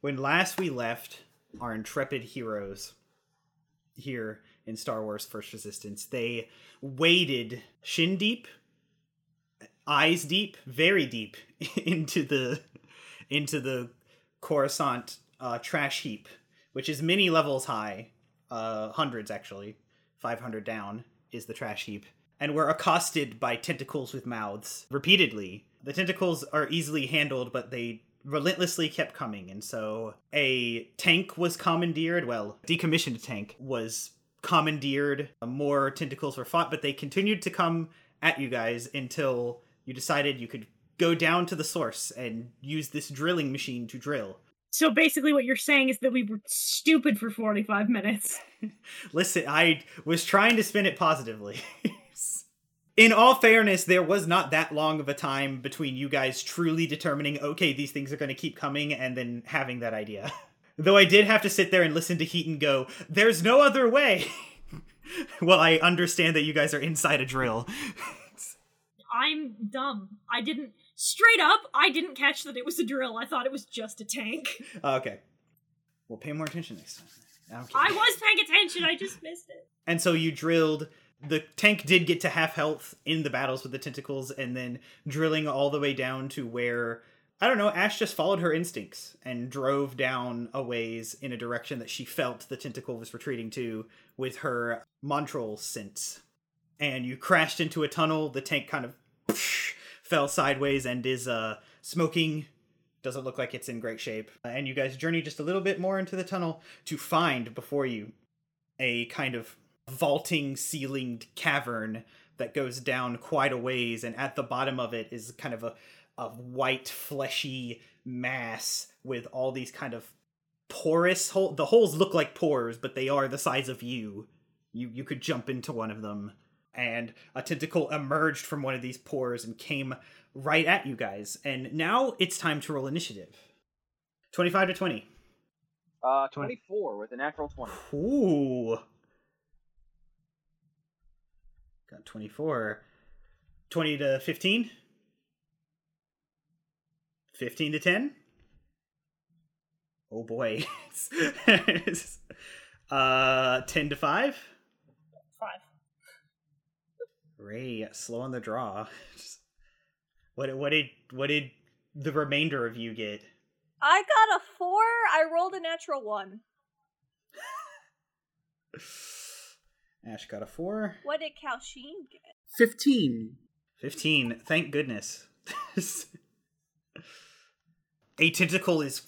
when last we left our intrepid heroes here in Star Wars First Resistance, they waded shin deep, eyes deep, very deep into the into the Coruscant uh, trash heap, which is many levels high, uh, hundreds actually, five hundred down is the trash heap, and were accosted by tentacles with mouths repeatedly. The tentacles are easily handled, but they relentlessly kept coming, and so a tank was commandeered. Well, decommissioned tank was commandeered. More tentacles were fought, but they continued to come at you guys until you decided you could go down to the source and use this drilling machine to drill. So basically, what you're saying is that we were stupid for 45 minutes. Listen, I was trying to spin it positively. In all fairness, there was not that long of a time between you guys truly determining, okay, these things are going to keep coming, and then having that idea. Though I did have to sit there and listen to Hiten go, there's no other way. well, I understand that you guys are inside a drill. I'm dumb. I didn't. Straight up, I didn't catch that it was a drill. I thought it was just a tank. okay. We'll pay more attention next time. I was paying attention, I just missed it. And so you drilled. The tank did get to half health in the battles with the tentacles, and then drilling all the way down to where I don't know. Ash just followed her instincts and drove down a ways in a direction that she felt the tentacle was retreating to with her montral sense. And you crashed into a tunnel. The tank kind of fell sideways and is uh, smoking. Doesn't look like it's in great shape. And you guys journey just a little bit more into the tunnel to find before you a kind of vaulting ceilinged cavern that goes down quite a ways. And at the bottom of it is kind of a, a white, fleshy mass with all these kind of porous hole. The holes look like pores, but they are the size of you. You you could jump into one of them and a tentacle emerged from one of these pores and came right at you guys. And now it's time to roll initiative. 25 to 20. Uh, 24 with a natural 20. Ooh. Got 24. 20 to 15? 15 to 10? Oh boy. uh, 10 to 5? 5. Ray, slow on the draw. what what did what did the remainder of you get? I got a four. I rolled a natural one. Ash got a four. What did Cal'chiin get? Fifteen. Fifteen. Thank goodness. a tentacle is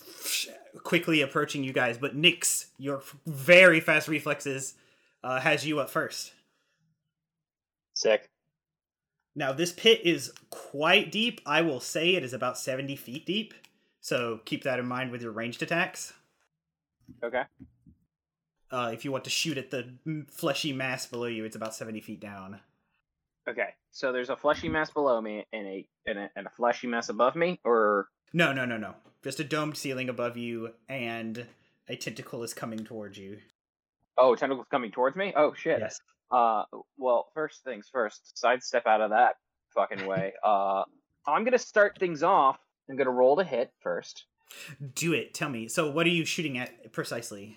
quickly approaching you guys, but Niks, your very fast reflexes, uh, has you up first. Sick. Now, this pit is quite deep. I will say it is about 70 feet deep. So keep that in mind with your ranged attacks. Okay. Uh, if you want to shoot at the fleshy mass below you, it's about 70 feet down. Okay, so there's a fleshy mass below me and a and a, and a fleshy mass above me, or no, no, no, no. Just a domed ceiling above you, and a tentacle is coming towards you. Oh, tentacle's coming towards me. Oh shit. Yes. Uh, well, first things first, sidestep out of that fucking way. uh, I'm gonna start things off. I'm gonna roll to hit first. Do it. Tell me. So, what are you shooting at precisely?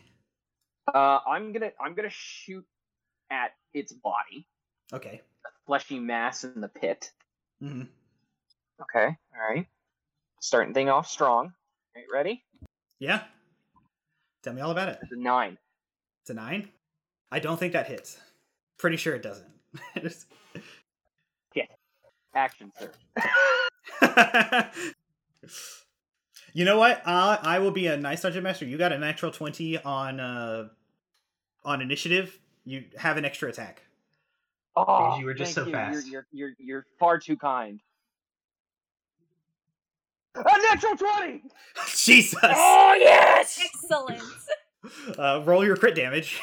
Uh, I'm gonna I'm gonna shoot at its body. Okay. The fleshy mass in the pit. Mm-hmm. Okay. All right. Starting thing off strong. All right, ready? Yeah. Tell me all about it. It's a nine. It's a nine. I don't think that hits. Pretty sure it doesn't. yeah. Action surge. you know what? Uh, I will be a nice dungeon master. You got a natural twenty on uh, on initiative. You have an extra attack. Oh, you were just so you. fast. You're, you're, you're, you're far too kind. A natural 20! Jesus! Oh, yes! Excellent. Uh, roll your crit damage.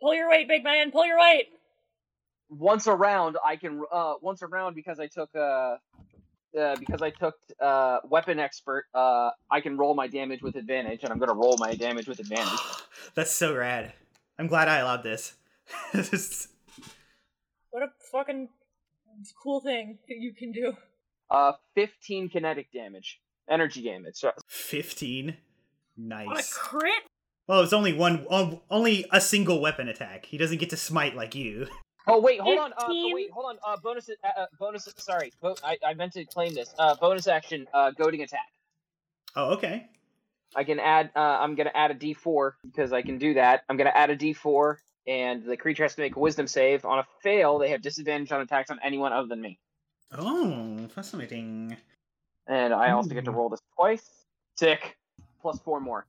Pull your weight, big man. Pull your weight. Once around, I can. Uh, once around because I took. Uh, uh, because I took uh, weapon expert, uh, I can roll my damage with advantage, and I'm gonna roll my damage with advantage. That's so rad. I'm glad I allowed this. what a fucking cool thing that you can do. Uh, 15 kinetic damage. energy damage. So, 15. On a Nice. crit? Well, it's only one, um, only a single weapon attack. He doesn't get to smite like you. oh wait, hold on. Uh, oh, wait, hold on. Uh, bonus. Uh, uh, bonus. Sorry, Bo- I, I meant to claim this. Uh, bonus action. Uh, goading attack. Oh, okay. I can add. Uh, I'm gonna add a D4 because I can do that. I'm gonna add a D4, and the creature has to make a Wisdom save. On a fail, they have disadvantage on attacks on anyone other than me. Oh, fascinating. And I also get to roll this twice. Sick. Plus four more.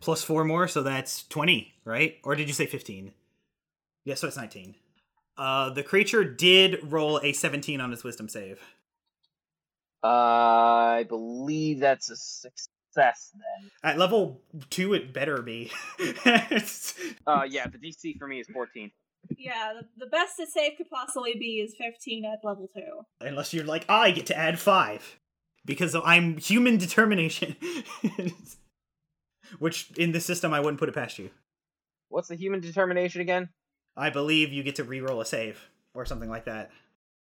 Plus four more, so that's 20, right? Or did you say 15? Yeah, so it's 19. Uh, the creature did roll a 17 on his wisdom save. Uh, I believe that's a success then. At level two, it better be. Uh, yeah, the DC for me is 14. Yeah, the, the best a save could possibly be is 15 at level 2. Unless you're like, I get to add five. Because I'm human determination. Which, in the system, I wouldn't put it past you. What's the human determination again? I believe you get to re-roll a save or something like that.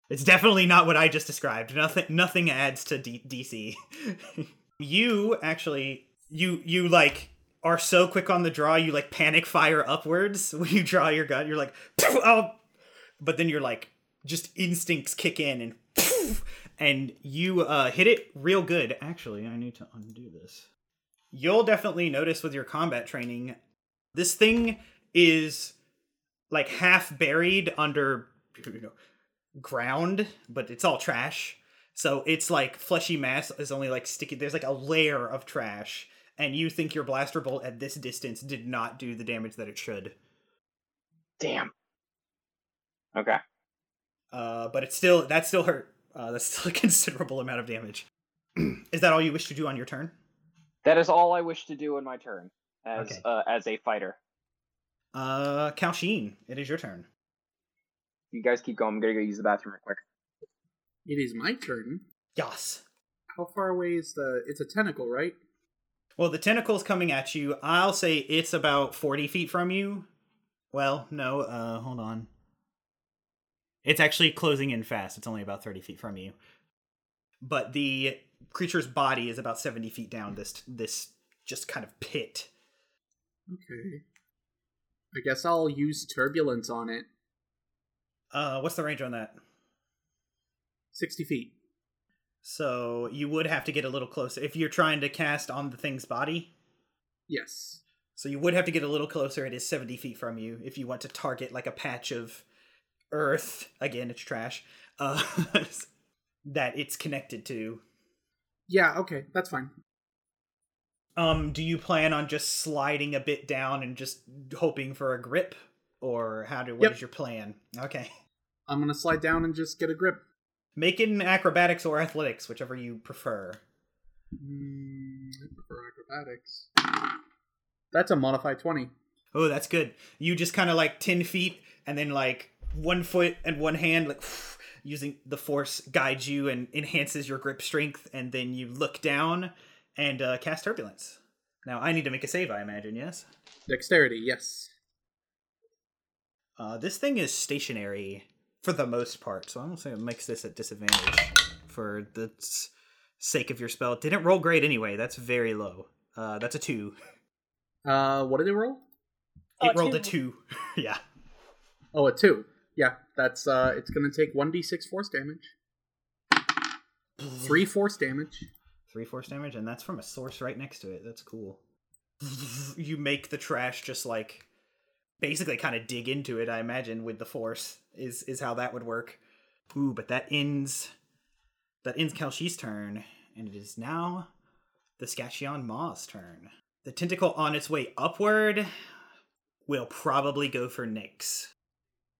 It's definitely not what I just described. Nothing nothing adds to D- DC. you actually you you like are so quick on the draw, you like panic fire upwards when you draw your gun. You're like, oh, but then you're like just instincts kick in and and you uh hit it real good. Actually, I need to undo this. You'll definitely notice with your combat training this thing is like half buried under you know, ground, but it's all trash. So it's like fleshy mass is only like sticky. There's like a layer of trash, and you think your blaster bolt at this distance did not do the damage that it should. Damn. Okay. Uh, but it's still that still hurt. Uh, that's still a considerable amount of damage. is that all you wish to do on your turn? That is all I wish to do in my turn as Okay. uh, as a fighter. Uh, Cal'chiin, it is your turn. You guys keep going. I'm gonna go use the bathroom real quick. It is my turn. Yas. How far away is the? It's a tentacle, right? Well, the tentacle's coming at you. I'll say it's about 40 feet from you. Well, no, uh, hold on. It's actually closing in fast. It's only about 30 feet from you. But the creature's body is about 70 feet down this this just kind of pit. Okay. I guess I'll use turbulence on it. Uh, what's the range on that? Sixty feet. So you would have to get a little closer if you're trying to cast on the thing's body. Yes. So you would have to get a little closer. It is 70 feet from you if you want to target like a patch of earth. Again, it's trash. Uh, that it's connected to. Yeah. Okay. That's fine. Um, do you plan on just sliding a bit down and just hoping for a grip, or how do? What is Yep. your plan? Okay, I'm gonna slide down and just get a grip. make it in acrobatics or athletics, whichever you prefer. Mm, I prefer acrobatics. That's a modified twenty. Oh, that's good. You just kind of like 10 feet and then like one foot and one hand, like using the force guides you and enhances your grip strength. And then you look down and uh, cast turbulence. Now, I need to make a save, I imagine, yes? Dexterity. Yes. Uh, this thing is stationary for the most part, so I'm gonna say it makes this at disadvantage for the sake of your spell. It didn't roll great anyway. That's very low. Uh, that's a two. Uh, what did it roll? Oh, It rolled a two. two. yeah. Oh, a two. Yeah, that's uh, it's gonna take one d six force damage. Three force damage. Three force damage, and that's from a source right next to it. That's cool. You make the trash just like basically kind of dig into it, I imagine, with the force is is how that would work. Ooh, but that ends that ends Kalshi's turn, and it is now the Scation Maw's turn. The tentacle on its way upward will probably go for Niks.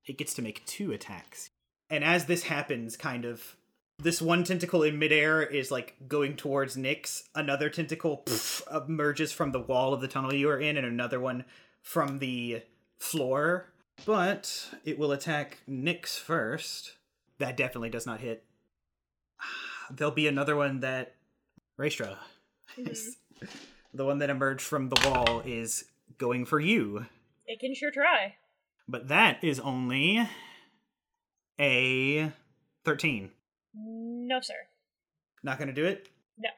It gets to make two attacks. And as this happens, kind of this one tentacle in midair is like going towards Niks. Another tentacle pff, emerges from the wall of the tunnel you are in, and another one from the floor. But it will attack Niks first. That definitely does not hit. There'll be another one that Raestra. Mm-hmm. the one that emerged from the wall is going for you. It can sure try. But that is only a 13. No, sir. Not going to do it? No.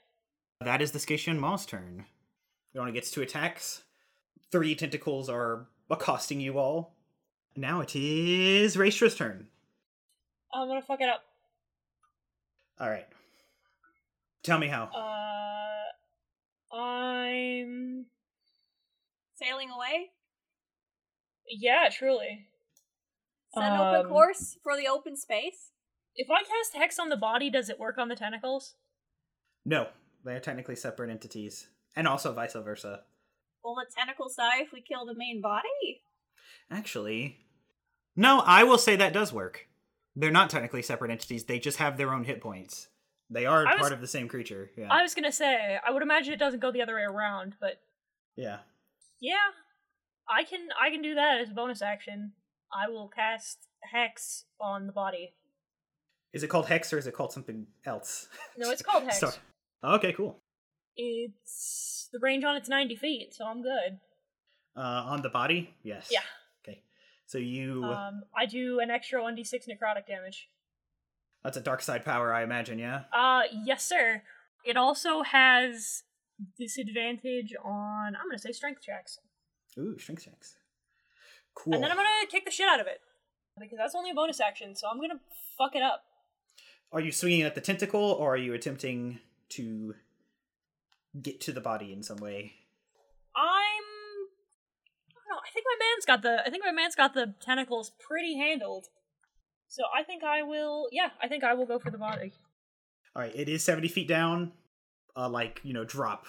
That is the Scation Maw's turn. It only gets two attacks. Three tentacles are accosting you all. Now it is Raestra's turn. I'm gonna fuck it up. All right. Tell me how. Uh, I'm. Sailing away? Yeah, truly. Set an open Um, course for the open space? If I cast Hex on the body, does it work on the tentacles? No, they are technically separate entities, and also vice versa. Will the tentacles die if we kill the main body? Actually, no, I will say that does work. They're not technically separate entities, they just have their own hit points. They are was- part of the same creature. Yeah. I was gonna say, I would imagine it doesn't go the other way around, but yeah. yeah, I can I can do that as a bonus action. I will cast Hex on the body. Is it called Hex or is it called something else? No, it's called Hex. Sorry. Okay, cool. It's the range on it's ninety feet, so I'm good. Uh, on the body? Yes. Yeah. Okay. So you. Um, I do an extra one d six necrotic damage. that's a dark side power, I imagine, yeah? Uh, yes, sir. It also has disadvantage on I'm gonna say strength checks, Ooh, strength checks. Cool. and then I'm gonna kick the shit out of it because that's only a bonus action, so I'm gonna fuck it up. Are you swinging at the tentacle or are you attempting to get to the body in some way? I'm. I don't know. I think my man's got the. I think my man's got the tentacles pretty handled. So I think I will. Yeah, I think I will go for the body. All right, it is 70 feet down, uh, like, you know, drop.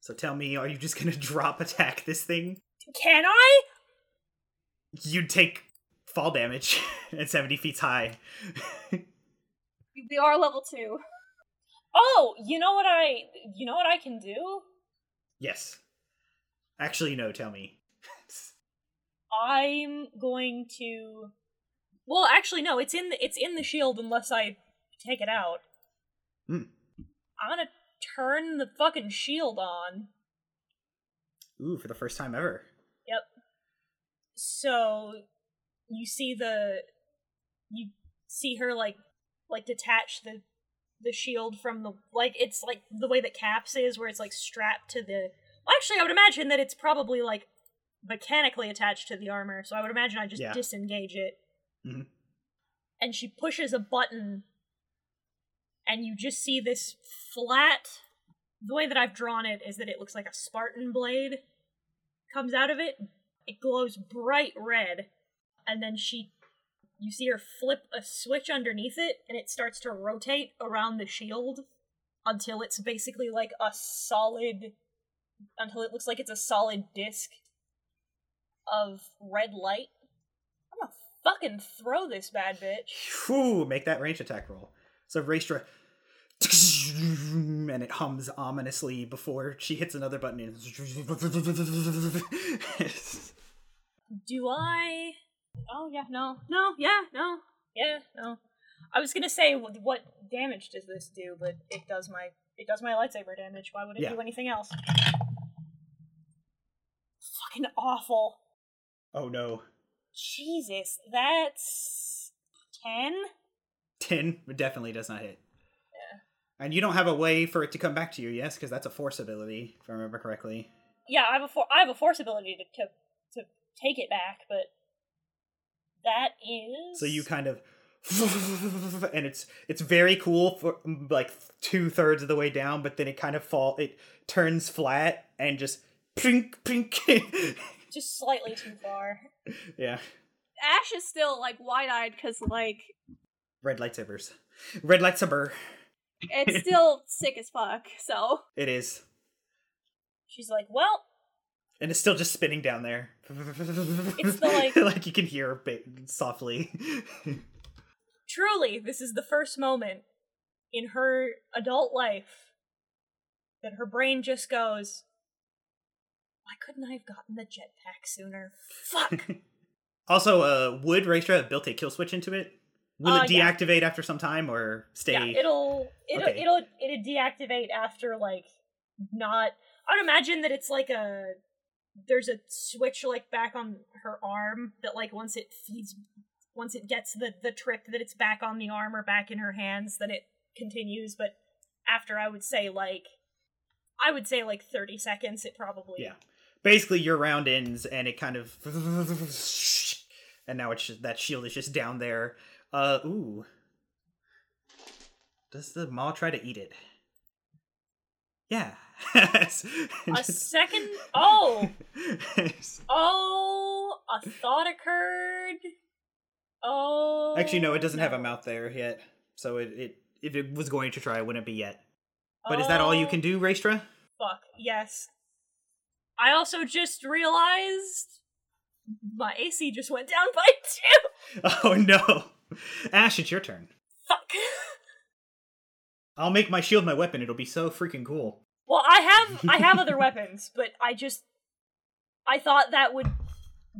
So tell me, are you just gonna drop attack this thing? Can I? You'd take fall damage at 70 feet high. We are level two. Oh, you know what I. You know what I can do. yes. Actually, no, tell me. I'm going to. Well, actually, no. It's in the it's in the shield unless I take it out. Hmm. I'm gonna turn the fucking shield on. Ooh, for the first time ever. Yep. So you see the you see her like like detach the the shield from the like it's like the way that caps is where it's like strapped to the well, actually I would imagine that it's probably like mechanically attached to the armor, so I would imagine I just Yeah. disengage it. Mhm. And she pushes a button and you just see this flat the way that I've drawn it is that it looks like a Spartan blade comes out of it. It glows bright red, and then she, you see her flip a switch underneath it, and it starts to rotate around the shield until it's basically like a solid, until it looks like it's a solid disc of red light. I'm gonna fucking throw this bad bitch. Whew, make that range attack roll. So Raestra and it hums ominously before she hits another button. Do I? Oh yeah, no, no, yeah, no, yeah, no. I was gonna say what, what damage does this do, but it does my it does my lightsaber damage. Why would it Yeah. do anything else? Fucking awful. oh no. Jesus, that's ten. 10 definitely does not hit. Yeah. And you don't have a way for it to come back to you, yes? Because that's a force ability, if I remember correctly. Yeah, I have a for- I have a force ability to to, to take it back, but that is So you kind of and it's it's very cool for mm, like two thirds of the way down, but then it kind of fall it turns flat and just pink pink. just slightly too far. yeah, Ash is still like wide eyed because like red lightsabers, red lightsaber. it's still sick as fuck. So It is, She's like, well, and it's still just spinning down there. It's the, like- like you can hear ba- softly. truly, this is the first moment in her adult life that her brain just goes, Why couldn't I have gotten the jetpack sooner? Fuck! also, uh, would Raestra have built a kill switch into it? Will Uh, it yeah. deactivate after some time or stay? yeah, it'll it'll Okay. it'll it'll deactivate after like not I would imagine that it's like a there's a switch like back on her arm that like once it feeds once it gets the the trip that it's back on the arm or back in her hands then it continues but after I would say like I would say like 30 seconds. It probably. Yeah. Basically, your round ends, and it kind of, and now it's just, that shield is just down there. Uh, ooh. Does the maw try to eat it? Yeah. A second. Oh! Oh! A thought occurred. Oh. Actually, no, it doesn't have a mouth there yet. So it, it if it was going to try, it wouldn't be yet. But is that all you Oh, can do, Raestra? Fuck, yes. I also just realized my AC just went down by two. Oh no. Ash, it's your turn. Fuck. I'll make my shield my weapon. It'll be so freaking cool. Well, I have I have other weapons, but I just I thought that would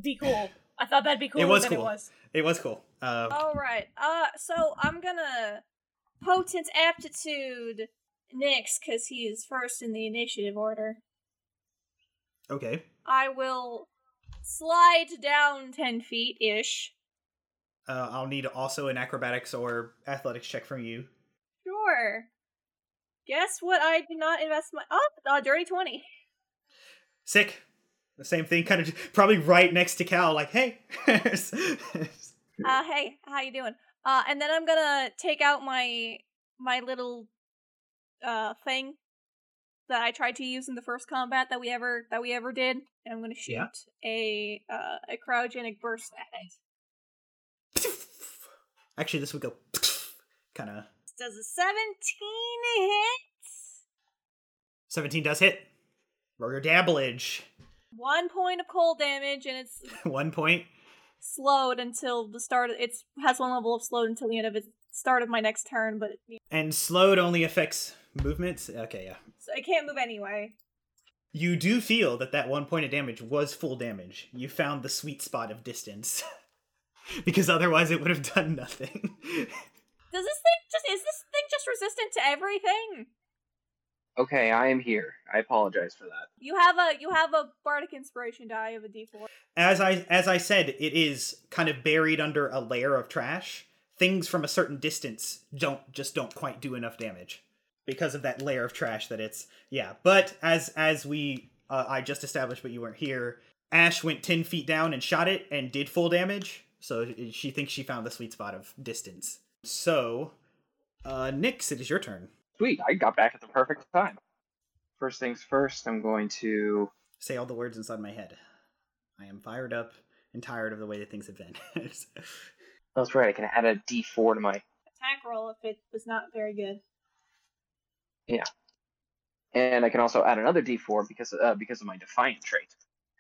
be cool. I thought that'd be cooler it was than cool. it was. It was cool. Uh, All right. Uh, so I'm gonna potent aptitude Niks because he is first in the initiative order. okay. I will slide down ten feet ish. Uh, I'll need also an acrobatics or athletics check from you. Sure. Guess what? I did not invest my oh, uh, dirty twenty. Sick. The same thing, kind of probably right next to Cal. Like, hey. Uh, hey, how you doing? Uh, and then I'm gonna take out my my little uh thing that I tried to use in the first combat that we ever that we ever did, and I'm gonna shoot Yeah. a uh, a cryogenic burst at it. Actually, this would go kind of. Does a seventeen hit? 17 does hit. Roll your dabblage. One point of cold damage, and it's One point. slowed until the start. Of, it's has one level of slowed until the end of its start of my next turn, but And slowed only affects movements. Okay, yeah. so I can't move anyway. You do feel that that one point of damage was full damage. You found the sweet spot of distance. because otherwise it would have done nothing. Does this thing just is this thing just resistant to everything? Okay, I am here. I apologize for that. You have a you have a bardic inspiration die of a d4. as I as I said, it is kind of buried under a layer of trash. Things from a certain distance don't just don't quite do enough damage because of that layer of trash that it's yeah. But as as we uh, I just established, but you weren't here. Ash went ten feet down and shot it and did full damage. So she thinks she found the sweet spot of distance. So, uh, Niks, it is your turn. Sweet, I got back at the perfect time. First things first, I'm going to. Say all the words inside my head. I am fired up and tired of the way that things have been. That's right, I can add a d4 to my. Attack roll if it was not very good. Yeah, and I can also add another d4 because uh, because of my defiant trait.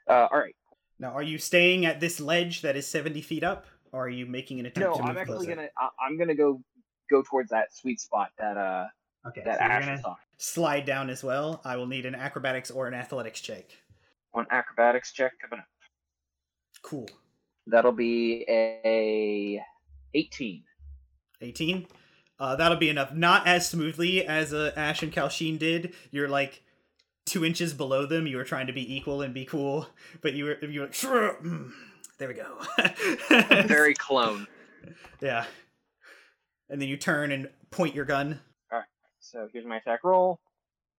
Uh, alright. Now, are you staying at this ledge that is 70 feet up, or are you making an attempt No, to move I'm actually closer? gonna. I- I'm gonna go go towards that sweet spot that uh Okay, that so you're gonna on. slide down as well. I will need an acrobatics or an athletics check. One acrobatics check coming up. Cool. That'll be a 18. 18. Uh, that'll be enough. Not as smoothly as uh, Ash and Cal'chiin did. You're like two inches below them. You were trying to be equal and be cool, but you were you were like, "Sure, mm, there we go. Very clone. yeah. And then you turn and point your gun. All right. So here's my attack roll.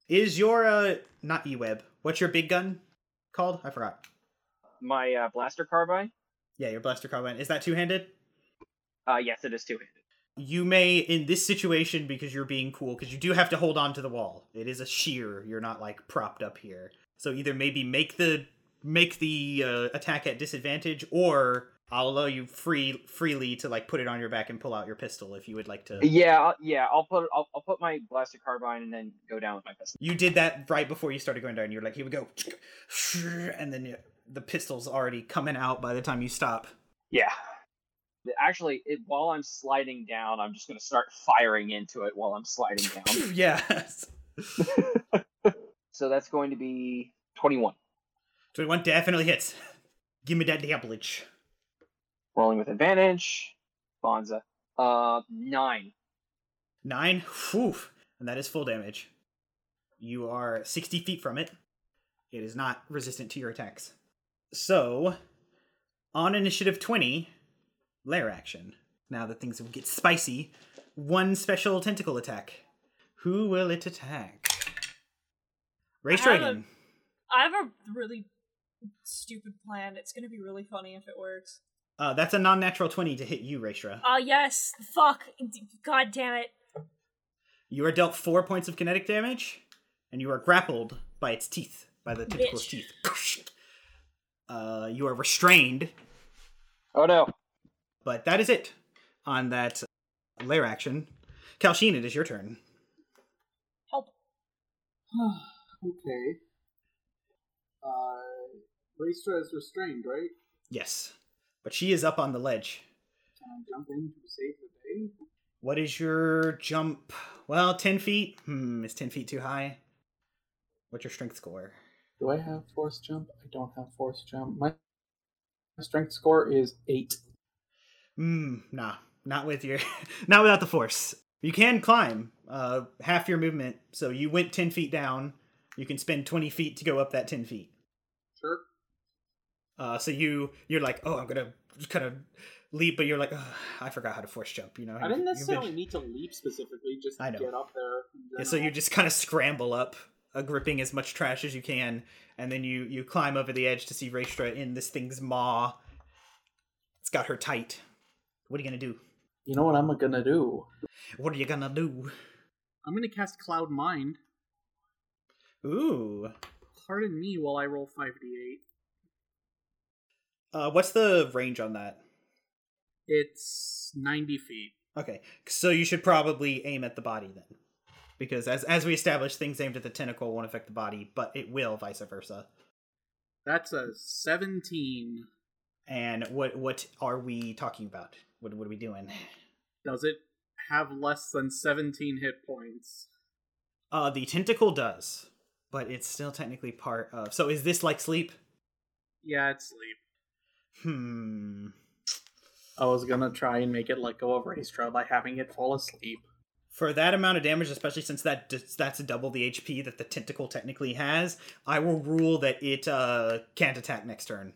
Is your uh not E-web? What's your big gun called? I forgot. My uh, blaster carbine. Yeah, your blaster carbine. Is that two-handed? Uh, yes, it is two-handed. You may, in this situation, because you're being cool, because you do have to hold on to the wall. It is a sheer. You're not like propped up here. So either maybe make the make the uh, attack at disadvantage, or I'll allow you free freely to like put it on your back and pull out your pistol if you would like to. Yeah, I'll- yeah. I'll put I'll, I'll put my blaster carbine and then go down with my pistol. You did that right before you started going down. You're like, here we go, and then you, the pistol's already coming out by the time you stop. Yeah. Actually, it, while I'm sliding down, I'm just gonna start firing into it while I'm sliding down. yes. so that's going to be 21. 21 definitely hits. Give me that damage. Rolling with advantage. Bonza. Uh, nine. Nine. Whew. And that is full damage. You are 60 feet from it. It is not resistant to your attacks. So, on initiative 20, lair action. Now that things get spicy, one special tentacle attack. Who will it attack? Race I Dragon. I have a really stupid plan. It's gonna be really funny if it works. Uh, that's a non-natural twenty to hit you, Raestra. Ah, yes. Fuck. God damn it. You are dealt four points of kinetic damage, and you are grappled by its teeth, by the tentacle's Bitch. teeth. Uh, you are restrained, Oh no. but that is it on that lair action. Cal'chiin, it is your turn. Help. okay. Uh, Raestra is restrained, right? Yes, but she is up on the ledge. Can I jump in to save the day? What is your jump? Well, 10 feet? Hmm, is 10 feet too high? What's your strength score? Do I have force jump? I don't have force jump. My my strength score is eight. Hmm, nah, not with your, not without the force. You can climb, uh, half your movement, so you went 10 feet down. You can spend 20 feet to go up that 10 feet. Sure. Uh, so you, you're like, oh, I'm gonna kind of leap, but you're like, "Ugh, I forgot how to force jump, you know? I didn't You've been- necessarily need to leap specifically, just I know. get up there. Yeah, so you just kind of scramble up, uh, gripping as much trash as you can, and then you you climb over the edge to see Raestra in this thing's maw. It's got her tight. What are you gonna do? You know what I'm gonna do? What are you gonna do? I'm gonna cast Cloud Mind. Ooh. Pardon me while I roll 5d8. Uh, what's the range on that? It's 90 feet. Okay, so you should probably aim at the body then, because as as we established, things aimed at the tentacle won't affect the body, but it will vice versa. That's a 17. And what what are we talking about? What what are we doing? Does it have less than 17 hit points? Uh, the tentacle does, but it's still technically part of. So is this like sleep? Yeah, it's sleep. Hmm. I was gonna try and make it let go of Raestra by having it fall asleep. For that amount of damage, especially since that that's double the HP that the tentacle technically has, I will rule that it uh, can't attack next turn.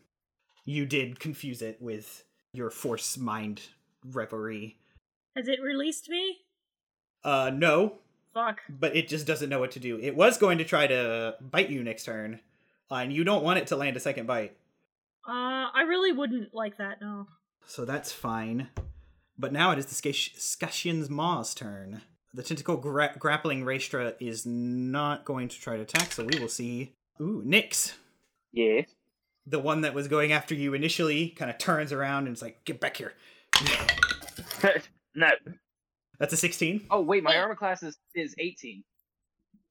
You did confuse it with your force mind reverie. Has it released me? Uh, no, Fuck. but it just doesn't know what to do. It was going to try to bite you next turn, uh, and you don't want it to land a second bite. Uh, I really wouldn't like that, no. So that's fine. But now it is the Scash- Scation's Maw's turn. The tentacle gra- grappling Raestra is not going to try to attack, so we will see. Ooh, Niks, Yeah. the one that was going after you initially, kind of turns around and is like, "Get back here." no. That's a sixteen. Oh wait, my armor class is is 18.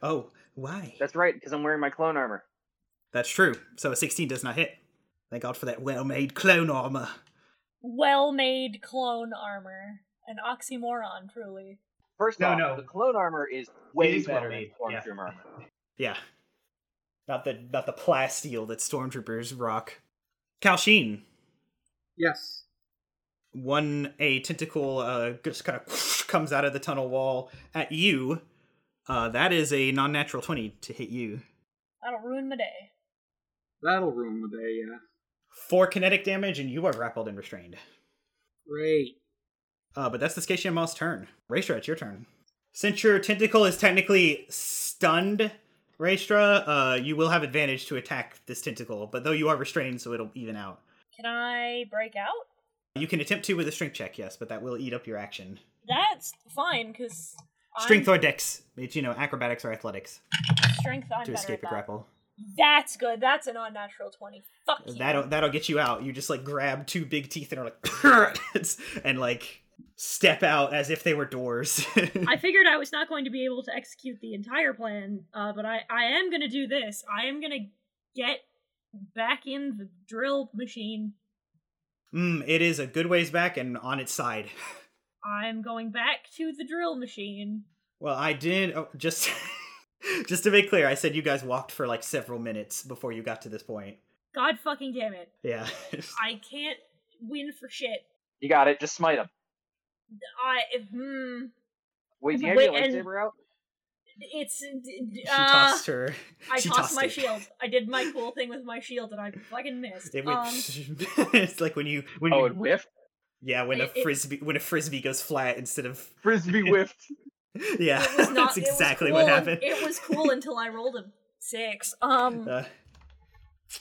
Oh, why? That's right, because I'm wearing my clone armor. That's true. So a sixteen does not hit. Thank God for that well-made clone armor. Well made clone armor. An oxymoron, truly. First No, off, no. the clone armor is way is better well-made, than yeah. Stormtrooper armor. Yeah. Not the not the plasteel that stormtroopers rock. Cal'chiin. Yes. one a tentacle uh just kind of comes out of the tunnel wall at you uh that is a non-natural 20 to hit you That'll ruin my day. That'll ruin my day, yeah. Four kinetic damage and you are grappled and restrained Great. uh but that's the Scation Maw's turn Raestra it's your turn since your tentacle is technically stunned Raestra, uh you will have advantage to attack this tentacle but though you are restrained so it'll even out Can I break out? you can attempt to with a strength check yes but that will eat up your action That's fine, because strength or dex it's you know acrobatics or athletics strength. I'm to escape at a that. grapple That's good. That's an unnatural twenty. Fuck you. That'll that'll get you out. You just like grab two big teeth and are like and like step out as if they were doors. I figured I was not going to be able to execute the entire plan, uh, but I, I am going to do this. I am going to get back in the drill machine. mm, it is a good ways back and on its side. I'm going back to the drill machine. Well, I did oh, just just to make clear. I said you guys walked for like several minutes before you got to this point. God fucking damn it. Yeah. I can't win for shit. You got it. Just smite him. I hmm. Wait, do you have Wait, your and- lightsaber out? It's she uh, tossed her. I she tossed my it. shield. I did my cool thing with my shield and I fucking missed. It went, um, it's like when you when Oh, you it whiffed. yeah when a It- it- frisbee when a frisbee goes flat instead of Frisbee whiffed. yeah not. that's exactly cool what happened. It was cool until I rolled a six. Um, Uh,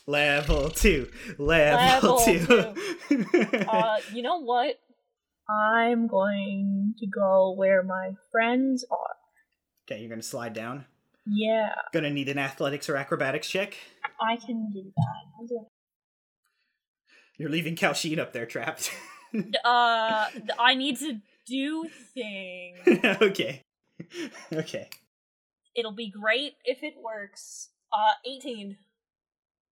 level two. Level, Level two. uh, you know what? I'm going to go where my friends are. okay, you're gonna slide down. Yeah, Gonna need an athletics or acrobatics check. I can do that. I'll do You're leaving Cal'chiin up there trapped. Uh, I need to do things. okay. Okay. It'll be great if it works. Uh, 18.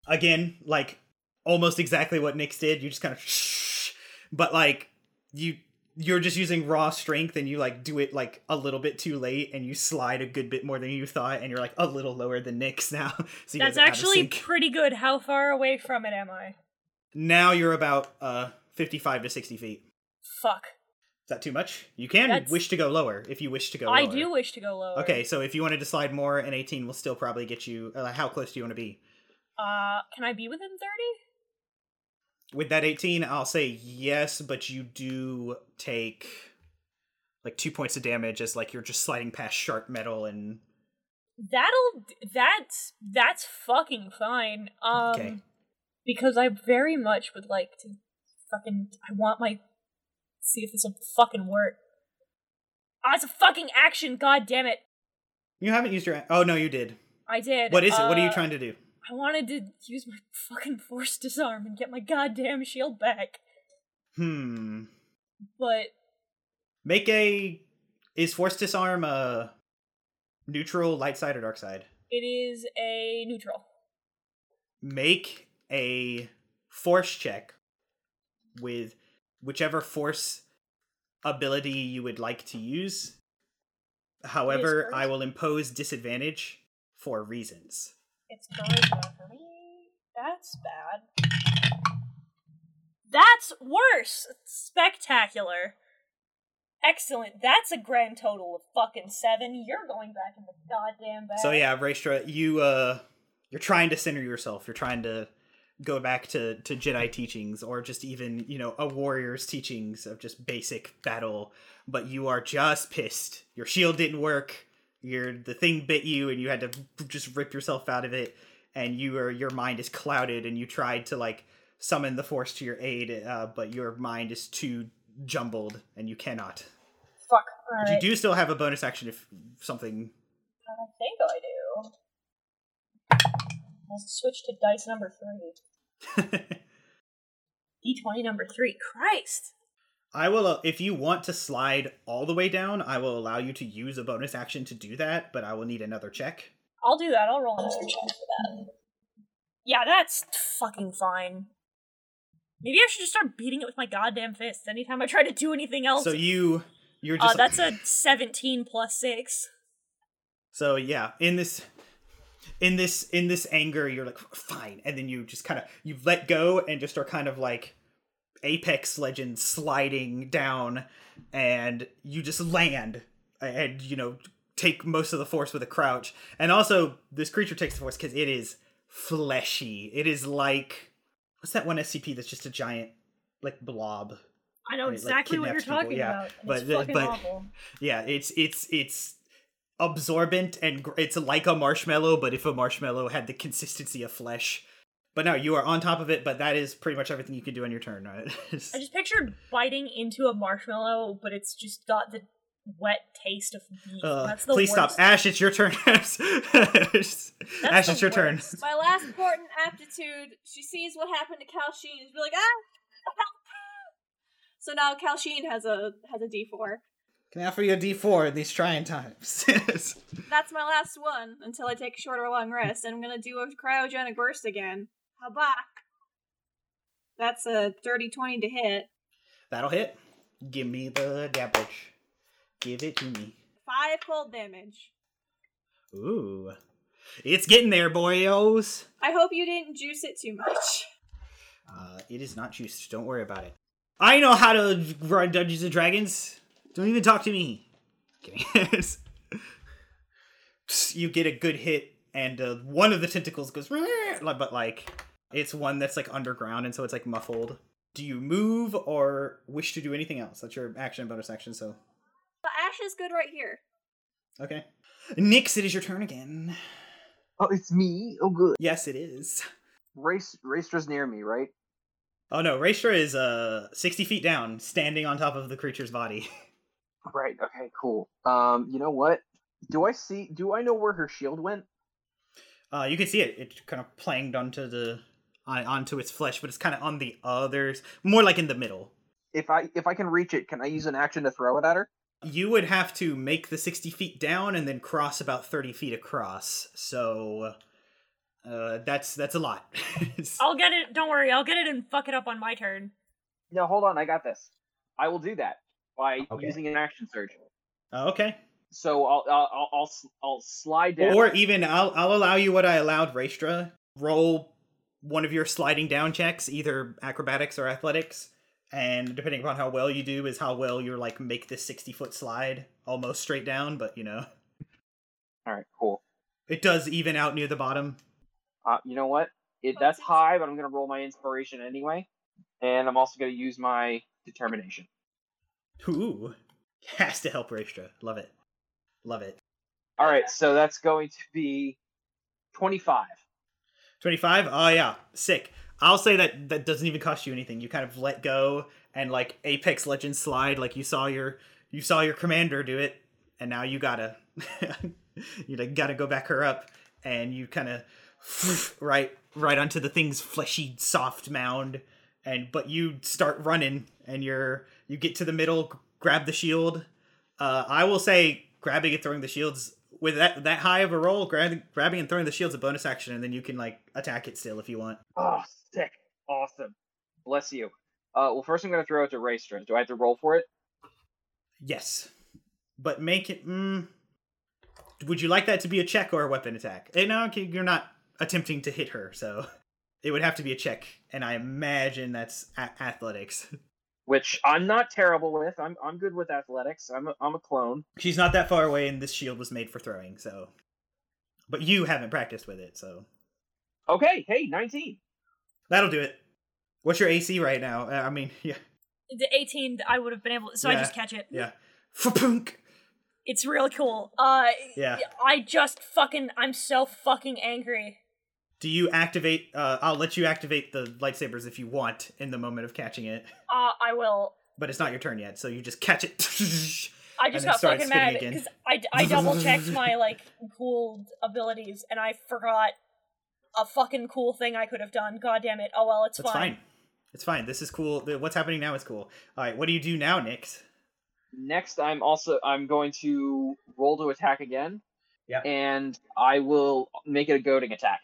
Again, like almost exactly what Niks did. You just kind of shh, but like you you're just using raw strength and you like do it like a little bit too late and you slide a good bit more than you thought and you're like a little lower than Niks now. so That's guys are out of actually pretty good. How far away from it am I? now you're about uh 55 to 60 feet. Fuck. Is that too much? You can That's- wish to go lower if you wish to go I lower. do wish to go lower. Okay, so if you wanted to slide more, an 18 will still probably get you. Uh, how close do you want to be? Uh, can I be within 30? With that 18, I'll say yes, but you do take like two points of damage as like you're just sliding past sharp metal and That'll that's that's fucking fine. Um Okay. because I very much would like to fucking I want my see if this will fucking work. Ah, it's a fucking action, god damn it. you haven't used your. Oh no, you did. I did. What is it? What are you Uh, trying to do? I wanted to use my fucking force disarm and get my goddamn shield back. Hmm. But Make a. Is force disarm a neutral, light side, or dark side? it is a neutral. make a force check with whichever force ability you would like to use. However. I will impose disadvantage for reasons. It's charisma for me. That's bad. That's worse. Spectacular. Excellent. That's a grand total of fucking seven. You're going back in the goddamn bag. So yeah, Raestra, you uh you're trying to center yourself. You're trying to go back to to Jedi teachings or just even, you know, a warrior's teachings of just basic battle, but you are just pissed. Your shield didn't work. Your the thing bit you and you had to just rip yourself out of it and you are your mind is clouded and you tried to like summon the force to your aid uh, but your mind is too jumbled and you cannot. Fuck. But you do still have a bonus action if something I think I do. I'll switch to dice number three. D20 number three. Christ. I will, uh, if you want to slide all the way down, I will allow you to use a bonus action to do that, but I will need another check. I'll do that. I'll roll another check for that. Yeah, that's fucking fine. Maybe I should just start beating it with my goddamn fists anytime I try to do anything else. So you, you're uh, just. that's a 17 plus 6. So yeah, in this, in this, in this anger, you're like fine, and then you just kind of you let go and just are kind of like Apex Legends sliding down, and you just land, and you know take most of the force with a crouch, and also this creature takes the force because it is fleshy. It is like what's that one SCP that's just a giant like blob. I know Right, like exactly what you're people, talking yeah. about. But but- awful. Yeah, it's it's it's absorbent and gr- it's like a marshmallow, but if a marshmallow had the consistency of flesh. But no, you are on top of it. But that is pretty much everything you can do on your turn, right? I just pictured biting into a marshmallow, but it's just got the wet taste of beef. Uh, That's the please worst. stop, Ash. It's your turn. Ash, That's Ash the it's your turn. My last important aptitude, she sees what happened to Cal'chiin and she's like, ah! So now Cal'chiin has a has a D four. Can I offer you a D four in these trying times? That's my last one until I take a short or long rest, and I'm gonna do a cryogenic burst again. Habak. That's a dirty twenty to hit. That'll hit. Give me the damage. Give it to me. Five cold damage. Ooh, it's getting there, boyos. I hope you didn't juice it too much. Uh, it is not juiced. Don't worry about it. I know how to run Dungeons and Dragons. Don't even talk to me. Kidding. You get a good hit, and uh, one of the tentacles goes, but like it's one that's like underground, and so it's like muffled. Do you move or wish to do anything else? That's your action and bonus action. So But Ash is good right here. okay, Niks, it is your turn again. Oh, it's me. Oh, good. Yes, it is. Race Raestra's near me, right? Oh no, Raestra is uh sixty feet down, standing on top of the creature's body. Right. Okay. Cool. Um. You know what? Do I see? Do I know where her shield went? Uh, you can see it. It kind of planged onto the on, onto its flesh, but it's kind of on the others, more like in the middle. If I if I can reach it, can I use an action to throw it at her? You would have to make the sixty feet down and then cross about thirty feet across. So uh, that's that's a lot. I'll get it. Don't worry. I'll get it and fuck it up on my turn. No, hold on. I got this. I will do that by Okay. using an action surge. Uh, okay. So I'll I'll I'll, I'll, slide down. Or even I'll I'll allow you what I allowed Raestra. Roll one of your sliding down checks, either acrobatics or athletics, and depending upon how well you do, is how well you're like make this sixty foot slide almost straight down. But you know, All right. Cool. it does even out near the bottom. Uh, you know what? It Oh, that's high, but I'm gonna roll my inspiration anyway, and I'm also gonna use my determination. Ooh, has to help Raestra. Love it, love it. All right. So that's going to be twenty-five. Twenty five. Oh yeah, sick. I'll say that that doesn't even cost you anything. You kind of let go and like Apex Legends slide, like you saw your you saw your commander do it, and now you gotta you know, gotta go back her up, and you kind of right right onto the thing's fleshy soft mound, and but you start running, and you're you get to the middle, grab the shield. Uh, I will say grabbing and throwing the shields with that that high of a roll, grabbing grabbing and throwing the shield's a bonus action, and then you can like attack it still if you want. Oh, sick. Awesome. Bless you. Uh, well, first I'm gonna throw it to Raestra. Do I have to roll for it? Yes, but make it. Mm, would you like that to be a check or a weapon attack? Eh, no, you're not attempting to hit her, so it would have to be a check, and I imagine that's a- athletics. Which I'm not terrible with. I'm I'm good with athletics. I'm a, I'm a clone. She's not that far away, and this shield was made for throwing, so. But you haven't practiced with it, so Okay. Hey, 19. that'll do it. What's your AC right now? Uh, I mean, yeah, The 18, I would have been able. So I just catch it. yeah. Fa-punk! It's real cool. Uh, Yeah. I just fucking. I'm so fucking angry. Do you activate? Uh, I'll let you activate the lightsabers if you want in the moment of catching it, Uh, I will. but it's not your turn yet, so you just catch it. I just got fucking mad because I, I double checked my like cool abilities and I forgot a fucking cool thing I could have done. God damn it! Oh well, it's That's fine. fine. It's fine. This is cool. What's happening now is cool. All right, what do you do now, Niks? Next, I'm also I'm going to roll to attack again. Yeah. And I will make it a goading attack.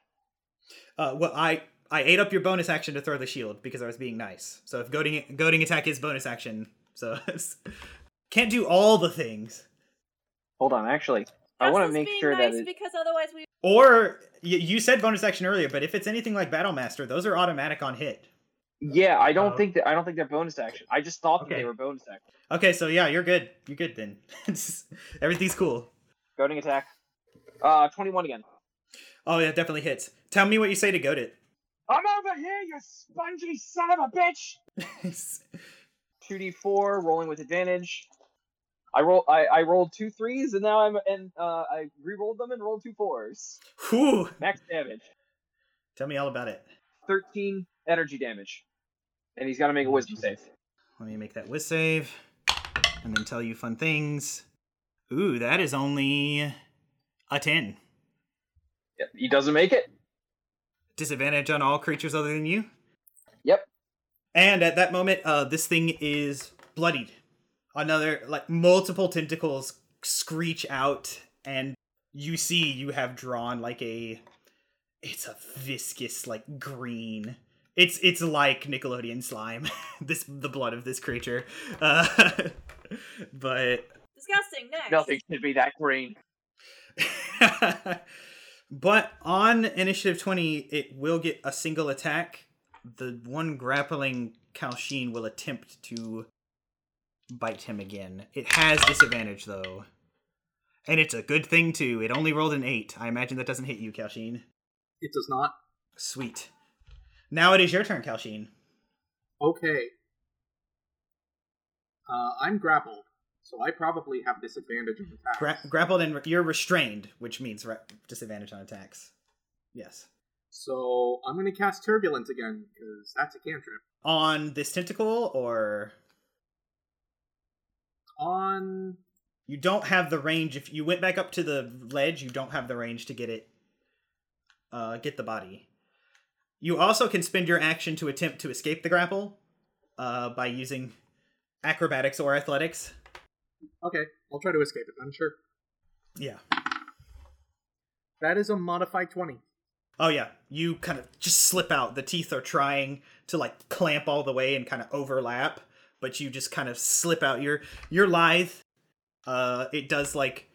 Uh, well, I I ate up your bonus action to throw the shield because I was being nice. So if goading goading attack is bonus action, so can't do all the things. Hold on, actually, I want to Justin's make being sure nice that it, because otherwise we Or you, you said bonus action earlier, but if it's anything like Battle Master, those are automatic on hit. yeah, I don't Uh, think that I don't think they're bonus action. I just thought that they were bonus action. Okay, so yeah, you're good. You're good then. Everything's cool. Goading attack. Uh, 21 again. Oh yeah, definitely hits. Tell me what you say to goad it. I'm over here, you spongy son of a bitch. 2d4 rolling with advantage. I roll. I, I rolled two threes, and now I'm and uh, I re-rolled them and rolled two fours. Whew. Max damage. Tell me all about it. 13 energy damage, and he's got to make a wisdom save. Let me make that whiz save, and then tell you fun things. Ooh, that is only a ten. Yep, he doesn't make it. Disadvantage on all creatures other than you. Yep. And at that moment, uh, this thing is bloodied. Another like multiple tentacles screech out, and you see you have drawn like a. It's a viscous like green. It's it's like Nickelodeon slime. this the blood of this creature, uh, but disgusting. Next, Nothing should be that green. but on initiative 20, it will get a single attack. The one grappling Cal'chiin will attempt to bite him again. It has disadvantage, though. And it's a good thing, too. It only rolled an 8. I imagine that doesn't hit you, Cal'chiin. It does not. Sweet. Now it is your turn, Cal'chiin. Okay. Uh, I'm grappled, so I probably have disadvantage on attacks. Gra- grappled and re- you're restrained, which means re- disadvantage on attacks. Yes. So I'm gonna cast Turbulence again because that's a cantrip. On this tentacle, or On you don't have the range. If you went back up to the ledge, you don't have the range to get it. Uh, get the body. You also can spend your action to attempt to escape the grapple, uh, by using acrobatics or athletics. Okay, I'll try to escape it. I'm sure Yeah. that is a modified twenty. Oh yeah, you kind of just slip out. The teeth are trying to like clamp all the way and kind of overlap, but you just kind of slip out. You're you're lithe. Uh, it does like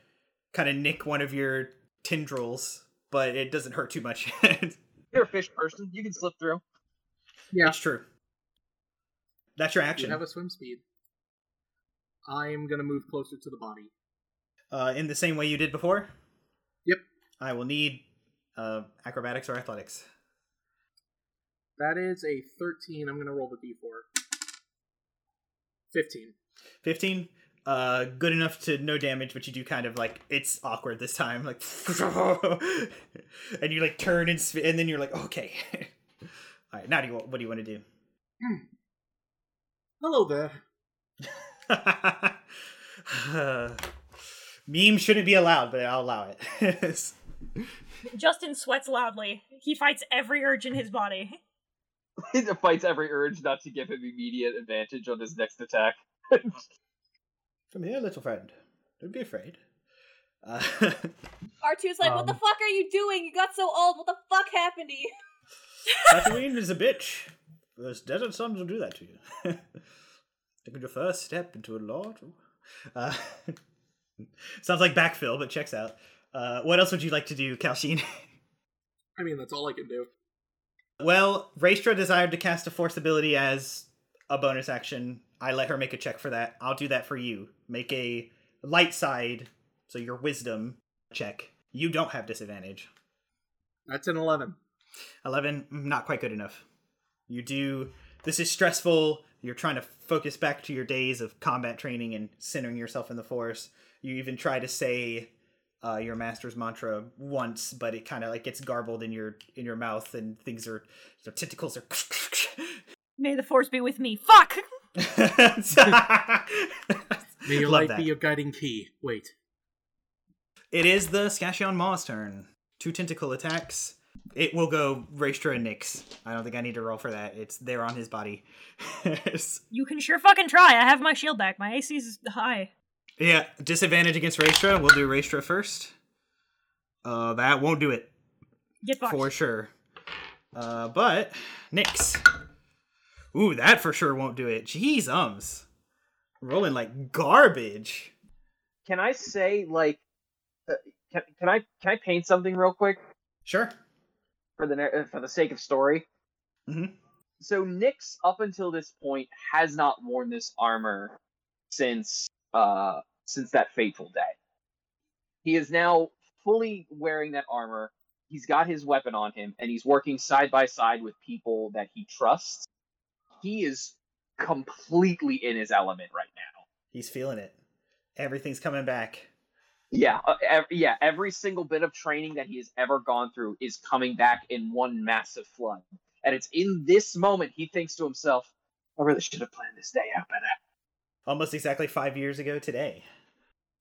kind of nick one of your tendrils, but it doesn't hurt too much. You're a fish person. You can slip through. Yeah, It's true. That's your action. you action. have a swim speed. I'm gonna move closer to the body. Uh, in the same way you did before. Yep. I will need uh, acrobatics or athletics. That is a 13. I'm gonna roll the d4. 15. 15 uh good enough to no damage but you do kind of like it's awkward this time like and you like turn and sp- and then you're like okay all right now do you what do you want to do Hello there. meme shouldn't be allowed but i'll allow it Justin sweats loudly. He fights every urge in his body. He fights every urge not to give him immediate advantage on his next attack. come here little friend don't be afraid uh, R2's like, what the Um, fuck are you doing? You got so old. What the fuck happened to you? Tatooine is a bitch. Those desert suns will do that to you. Taking your first step into a lot. Uh, sounds like backfill, but checks out. Uh, what else would you like to do, Cal'chiin? I mean, that's all I can do. well, Raestra desired to cast a force ability as a bonus action. I let her make a check for that. I'll do that for you. Make a light side, so your wisdom check. You don't have disadvantage. That's an 11. 11 mm, not quite good enough you do this is stressful you're trying to focus back to your days of combat training and centering yourself in the force you even try to say uh, your master's mantra once but it kind of like gets garbled in your in your mouth and things are the tentacles are May the force be with me. Fuck! May your Love light that. be your guiding key. Wait. It is the Scation Maw's turn. Two tentacle attacks. It will go Raestra and Niks. I don't think I need to roll for that. It's there on his body. You can sure fucking try. I have my shield back. My AC is high. yeah, disadvantage against Raestra. We'll do Raestra first. Uh, that won't do it Get fucked. for sure. Uh, but Niks. Ooh, that for sure won't do it. Jeez, ums. Rolling like garbage. Can I say like, uh, can, can I can I paint something real quick Sure. For the for the sake of story? Mhm. So Niks, up until this point, has not worn this armor since uh since that fateful day. He is now fully wearing that armor. He's got his weapon on him, and he's working side by side with people that he trusts. He is completely in his element right now. He's feeling it. Everything's coming back. Yeah, uh, ev- yeah. Every single bit of training that he has ever gone through is coming back in one massive flood, and it's in this moment he thinks to himself, "I really should have planned this day out better." Almost exactly five years ago today.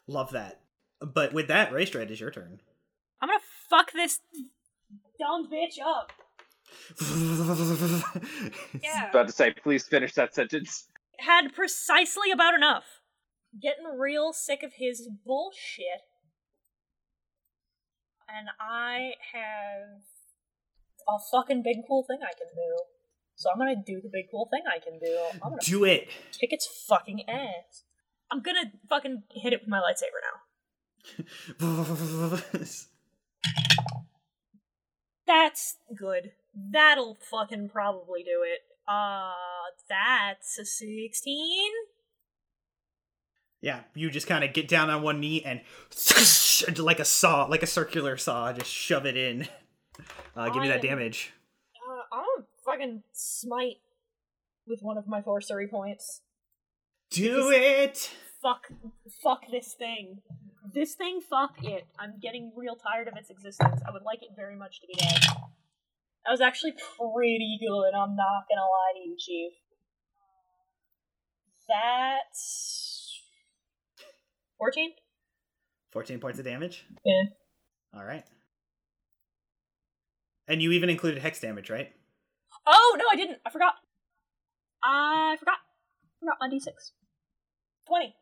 Love that. But with that, Race Raestra, it is your turn. I'm gonna fuck this dumb bitch up. Yeah. About to say, please finish that sentence. Had precisely about enough. Getting real sick of his bullshit. And I have a fucking big cool thing I can do. So I'm gonna do the big cool thing I can do. I'm gonna Do it. kick its fucking ass. I'm gonna fucking hit it with my lightsaber now. That's good. That'll fucking probably do it. Uh, that's a 16? Yeah, you just kind of get down on one knee and like a saw, like a circular saw, just shove it in. Uh, give me that damage. Uh, I'm fucking smite with one of my four sorcery points. Do it. fuck fuck this thing. This thing, fuck it. I'm getting real tired of its existence. I would like it very much to be dead. That was actually pretty good, I'm not gonna lie to you, Chief. That's 14? 14 points of damage? Yeah. All right. And you even included hex damage, right? Oh no, I didn't. I forgot. I forgot. Forgot my d6. Twenty.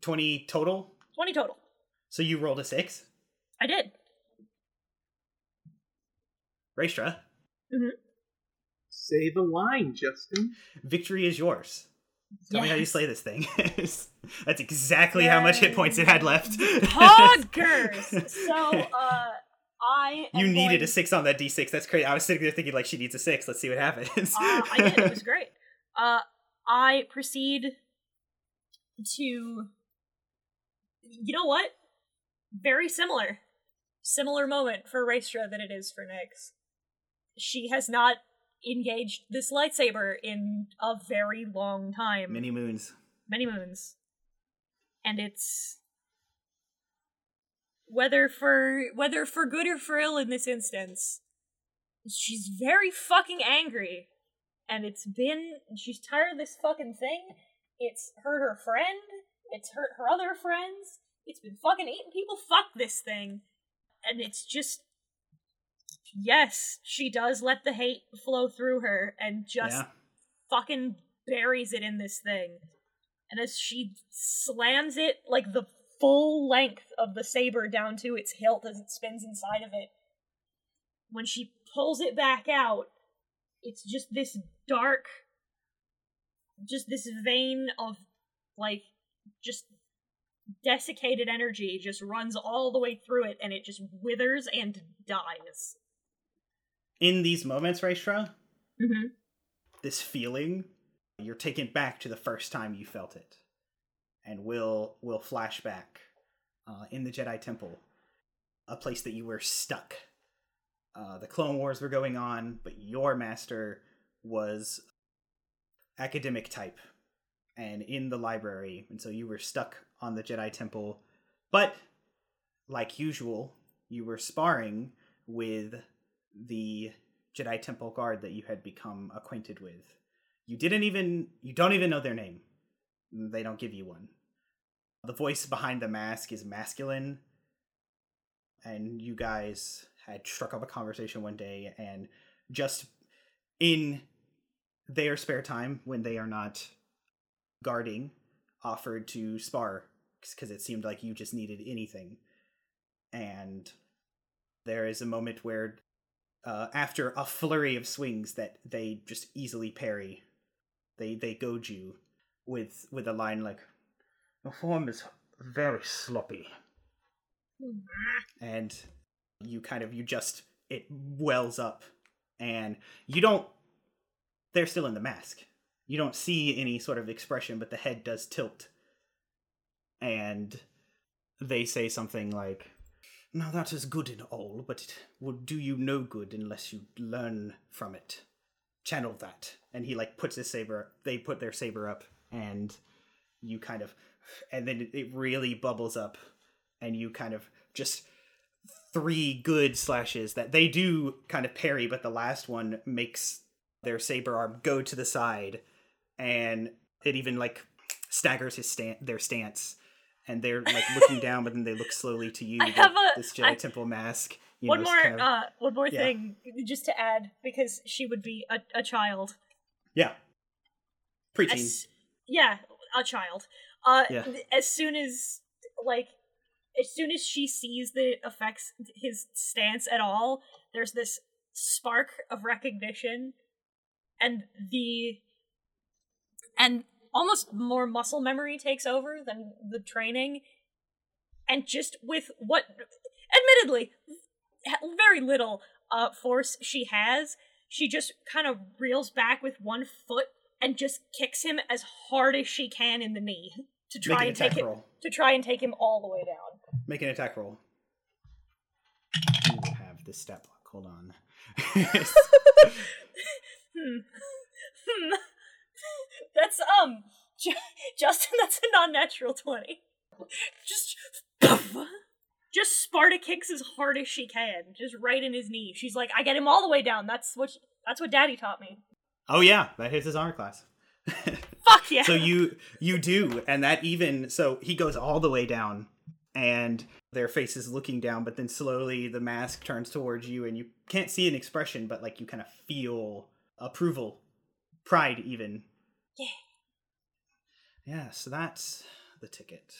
20 total? Twenty total. So you rolled a 6? I did. Raestra, mm-hmm. Say the line, Justin. victory is yours. Tell me how you slay this thing. That's exactly how much hit points it had left. Hoggers. so, uh, I. You needed going- a 6 on that d6. That's crazy. I was sitting there thinking, like, she needs a 6. Let's see what happens. Uh, I did. It was great. Uh, I proceed to. You know what? Very similar. Similar moment for Raestra than it is for Niks. She has not engaged this lightsaber in a very long time. Many moons. many moons. And it's whether for whether for good or for ill in this instance she's very fucking angry. And it's been she's tired of this fucking thing. It's hurt her friend. It's hurt her other friends. It's been fucking eating people. Fuck this thing. And it's just yes she does let the hate flow through her and just Yeah. fucking buries it in this thing. And as she slams it like the full length of the saber down to its hilt as it spins inside of it, when she pulls it back out, it's just this dark, just this vein of like just desiccated energy just runs all the way through it and it just withers and dies. In these moments, Raestra, Mm-hmm. this feeling, you're taken back to the first time you felt it. And will will flash back uh, in the Jedi Temple, a place that you were stuck. Uh, the Clone Wars were going on, but your master was academic type and in the library, and so you were stuck on the Jedi Temple. But like usual, you were sparring with the Jedi Temple guard that you had become acquainted with. You didn't even you don't even know their name. They don't give you one. The voice behind the mask is masculine. And you guys had struck up a conversation one day and just in their spare time when they are not guarding offered to spar because it seemed like you just needed anything. And there is a moment where uh, after a flurry of swings that they just easily parry. They they goad you with with a line like, "The form is very sloppy," and you kind of you just it wells up, and you don't. They're still in the mask. You don't see any sort of expression, but the head does tilt, and they say something like, now that is good and all, but it will do you no good unless you learn from it. Channel that. And he like puts his saber they put their saber up and you kind of and then it- really bubbles up and you kind of just three good slashes that they do kind of parry, but the last one makes their saber arm go to the side and it even like staggers his stand their stance and they're like looking down but then they look slowly to you I have a- this Jedi I- Temple mask you one know, more, kind of- uh, one more yeah. thing, just to add, because she would be a, a child. yeah preaching As, yeah, a child. Uh, Yeah. th- as soon as like, as soon as she sees that it affects his stance at all, there's this spark of recognition, and the and almost more muscle memory takes over than the training, and just with what, admittedly, very little uh force she has, she just kind of reels back with one foot and just kicks him as hard as she can in the knee to try an and take him to try and take him all the way down. make an attack roll you will have this stat block hold on Hmm. Hmm. That's um, Ju- Justin. That's a non-natural twenty. Just, just Sparta kicks as hard as she can, just right in his knee. She's like, I get him all the way down. That's what. That's what Daddy taught me. Oh yeah, that hits his armor class. Fuck yeah. so you you do, and that even so he goes all the way down, and their face is looking down, but then slowly the mask turns towards you, and you can't see an expression, but like you kind of feel approval, pride, even. Yeah. Yeah. So that's the ticket.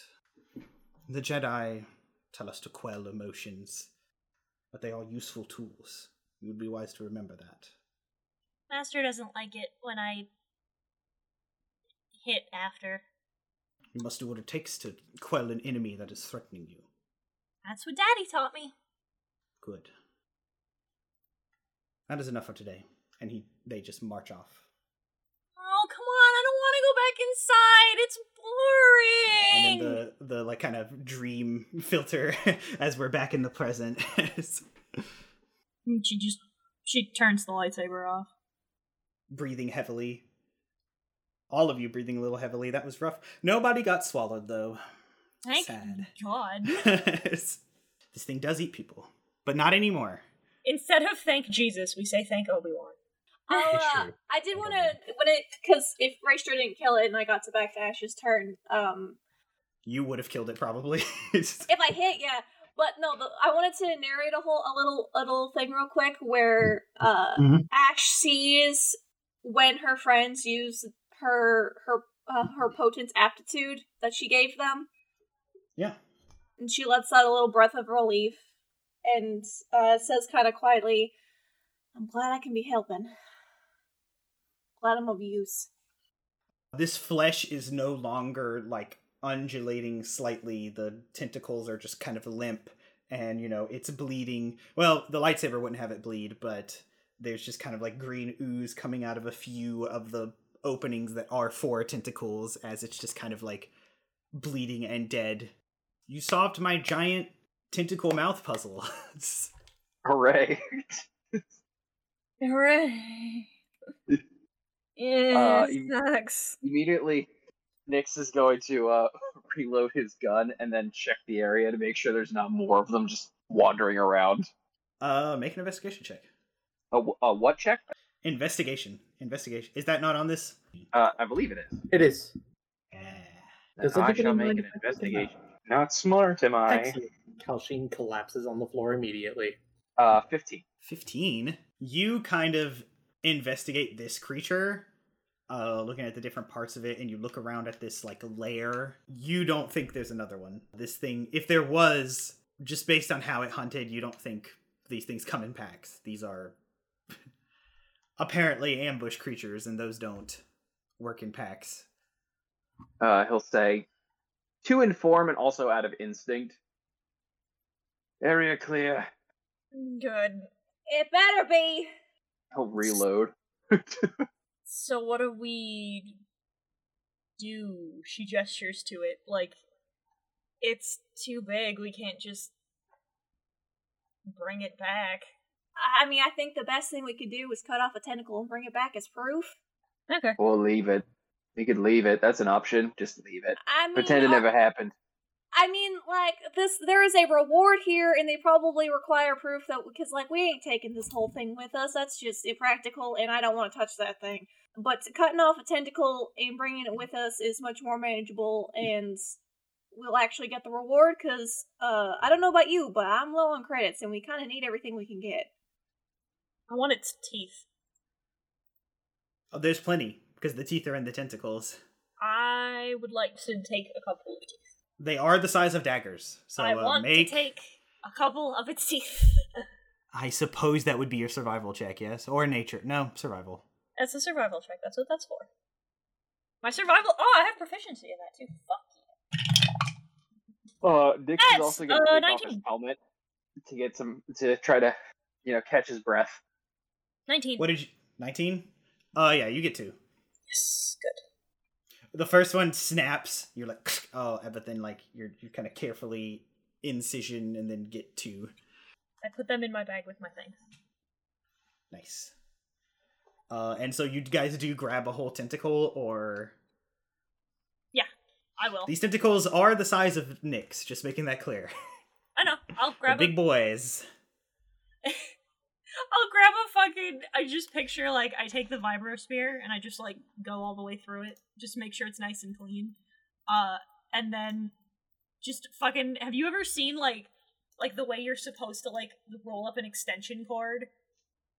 The Jedi tell us to quell emotions, but they are useful tools. You would be wise to remember that. Master doesn't like it when I hit after. You must do what it takes to quell an enemy that is threatening you. That's what Daddy taught me. Good. That is enough for today. And he they just march off. Back inside. It's boring. And then the the like kind of dream filter as we're back in the present. She just she turns the lightsaber off. breathing heavily. All of you breathing a little heavily. That was rough. Nobody got swallowed though. Thank Sad. God. this thing does eat people, but not anymore. Instead of thank Jesus, we say thank Obi Wan. I'll, uh. I did want to when it because if Raestra didn't kill it and I got to back to Ash's turn, um, You would have killed it probably. if I hit, yeah. But no, the, I wanted to narrate a whole a little a little thing real quick where uh Mhm. Ash sees when her friends use her her uh, her potent aptitude that she gave them, yeah. and she lets out a little breath of relief and uh, says kind of quietly, "I'm glad I can be helping. Glad I'm of use." this flesh is no longer like undulating slightly the tentacles are just kind of limp and you know it's bleeding well the lightsaber wouldn't have it bleed but there's just kind of like green ooze coming out of a few of the openings that are for tentacles as it's just kind of like bleeding and dead you solved my giant tentacle mouth puzzle Hooray! Hooray! Uh, it sucks. Immediately, Niks is going to uh, reload his gun and then check the area to make sure there's not more of them just wandering around. uh make an investigation check A, a what check? investigation investigation is that not on this Uh, I believe it is. It is. yeah. Does I shall make an if I investigation. Not smart, am I? Excellent. Cal'chiin collapses on the floor immediately. Uh, 15. 15 you kind of investigate this creature uh looking at the different parts of it and you look around at this like lair you don't think there's another one this thing if there was just based on how it hunted you don't think these things come in packs these are apparently ambush creatures and those don't work in packs Uh, he'll say, to inform and also out of instinct. Area clear. Good. It better be. He'll reload. So what do we do? She gestures to it like it's too big. We can't just bring it back. I mean, I think the best thing we could do is cut off a tentacle and bring it back as proof. Okay. We'll leave it. We could leave it. That's an option. Just leave it. I mean, Pretend it uh, never happened. I mean, like this, there is a reward here, and they probably require proof that because, like, we ain't taking this whole thing with us. That's just impractical, and I don't want to touch that thing. But cutting off a tentacle and bringing it with us is much more manageable, and we'll actually get the reward. Because uh, I don't know about you, but I'm low on credits, and we kind of need everything we can get. I want its teeth. oh, there's plenty because the teeth are in the tentacles I would like to take a couple of teeth. they are the size of daggers so I uh, want make to take a couple of its teeth. i suppose that would be your survival check yes or nature no survival That's a survival check. That's what that's for. My survival. Oh, I have proficiency in that too. Fuck. You. Uh, Nix is also going uh, to take off his helmet to get some to try to, you know, catch his breath. Nineteen. What did you? Nineteen? Oh yeah, you get two. Yes. Good. The first one snaps. You're like, oh, but then like you're you kind of carefully incision and then get two. I put them in my bag with my things. Nice. Uh, and so you guys do grab a whole tentacle, or yeah, I will. these tentacles are the size of Niks. Just making that clear. I know. I'll grab a big boys. I'll grab a fucking. I just picture like I take the vibro spear and I just like go all the way through it, just make sure it's nice and clean. Uh, and then just fucking. Have you ever seen like like the way you're supposed to like roll up an extension cord,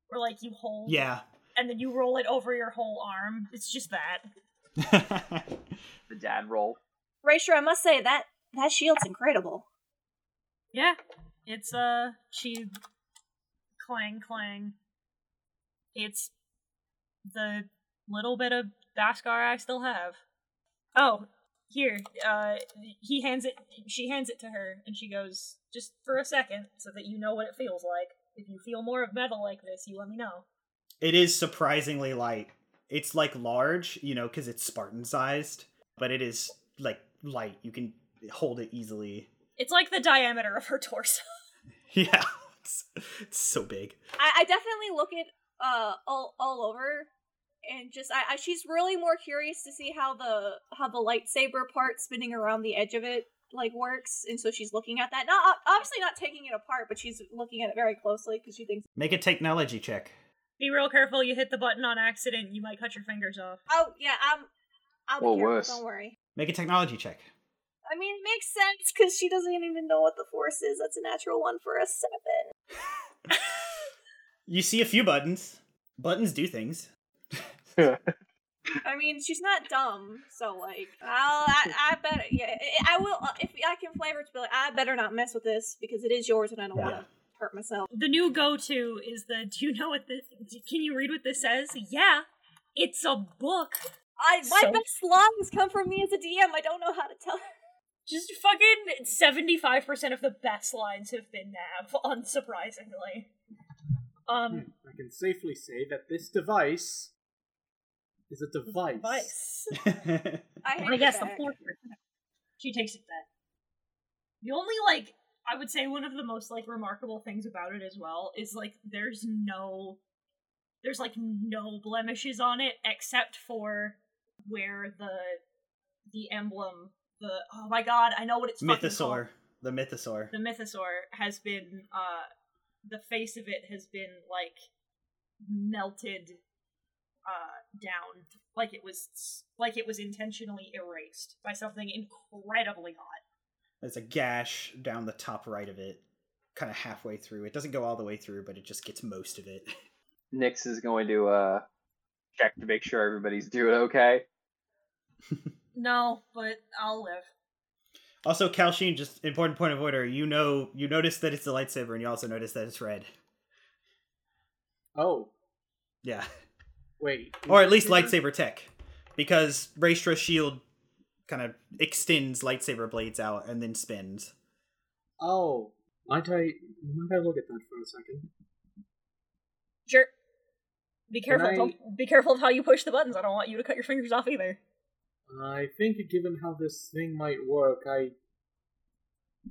where like you hold Yeah. And then you roll it over your whole arm? It's just that. The dad roll. Raisher, I must say that that shield's incredible. Yeah, it's uh she clang clang. It's the little bit of beskar I still have. Oh, here. Uh he hands it she hands it to her and she goes, just for a second, so that you know what it feels like. If you feel more of metal like this, you let me know. It is surprisingly light. It's like large, you know, because it's Spartan sized, but it is like light. You can hold it easily. It's like the diameter of her torso. Yeah. It's, it's so big. I, I definitely look at uh all all over and just I, I she's really more curious to see how the how the lightsaber part spinning around the edge of it like works and so she's looking at that not obviously not taking it apart but she's looking at it very closely because she thinks Make a technology check. Be real careful, you hit the button on accident, you might cut your fingers off. oh yeah i'm i'll be Or careful worse. don't worry Make a technology check. i mean it makes sense because she doesn't even know what the force is that's a natural one for a seven You see a few buttons. Buttons do things. I mean, she's not dumb, so like, I'll, I, I better, yeah, I I will uh, if I can flavor it to be like, I better not mess with this because it is yours, and I don't want to hurt myself. The new go-to is the. Do you know what this? Can you read what this says? Yeah, it's a book. I my So- best lines come from me as a DM. I don't know how to tell. Just fucking seventy-five percent of the best lines have been Nav, unsurprisingly. Um, I can safely say that this device is a device. device. I, I guess the fourth. She takes it back. The only like I would say one of the most like remarkable things about it as well is like there's no there's like no blemishes on it except for where the the emblem the oh my god I know what it's. Mythosaur. The Mythosaur. the mythosaur has been uh the face of it has been like melted uh down like it was like it was intentionally erased by something incredibly hot There's a gash down the top right of it, kind of halfway through. It doesn't go all the way through, but it just gets most of it. Niks is going to uh check to make sure everybody's doing okay. no but i'll live Also, Cal'chiin, just important point of order. You know, you notice that it's a lightsaber, and you also notice that it's red. Oh, Yeah, wait. or at least lightsaber tech, because Raestra's shield kind of extends lightsaber blades out and then spins. Oh, might I might I look at that for a second? sure be careful I- don't be careful of how you push the buttons i don't want you to cut your fingers off either I think, given how this thing might work, I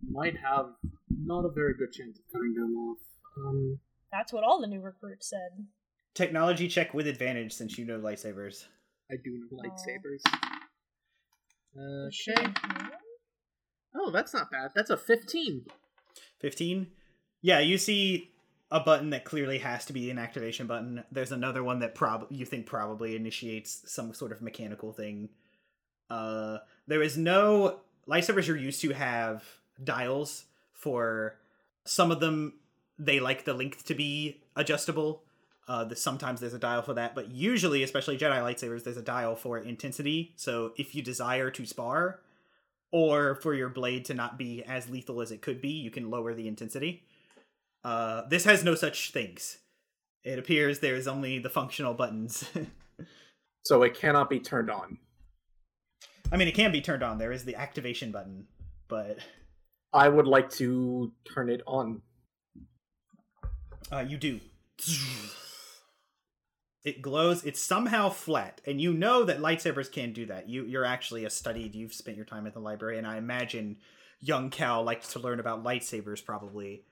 might have not a very good chance of cutting them off. Um, that's what all the new recruits said Technology check with advantage since you know lightsabers. I do know lightsabers. You Okay. Oh, that's not bad. That's a fifteen. 15 yeah you see a button that clearly has to be an activation button there's another one that prob you think probably initiates some sort of mechanical thing uh there is no lightsabers you're used to have dials for some of them they like the length to be adjustable uh the, sometimes there's a dial for that but usually especially jedi lightsabers there's a dial for intensity so if you desire to spar or for your blade to not be as lethal as it could be, you can lower the intensity. Uh, this has no such things. It appears there is only the functional buttons. So it cannot be turned on. I mean, it can be turned on. There is the activation button, but I would like to turn it on. uh, you do. It glows. It's somehow flat, and you know that lightsabers can't do that. You you're actually a studied. You've spent your time at the library, and I imagine young Cal likes to learn about lightsabers. Probably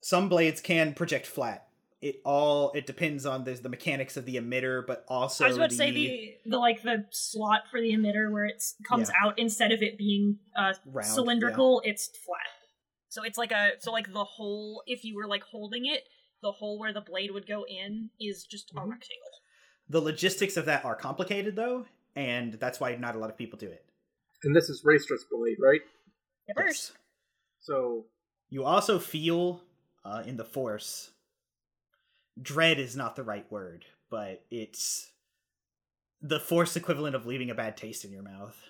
some blades can project flat it all it depends on there's the mechanics of the emitter, but also I was about to say the the like the slot for the emitter where it comes Yeah. out instead of it being uh round, cylindrical, it's flat. So it's like a so like the hole if you were like holding it, the hole where the blade would go in is just a Mhm. rectangle. The logistics of that are complicated though, and that's why not a lot of people do it. And this is race Raestra's blade, right? At first. Yes. So You also feel uh, in the force. Dread is not the right word, but it's the force equivalent of leaving a bad taste in your mouth.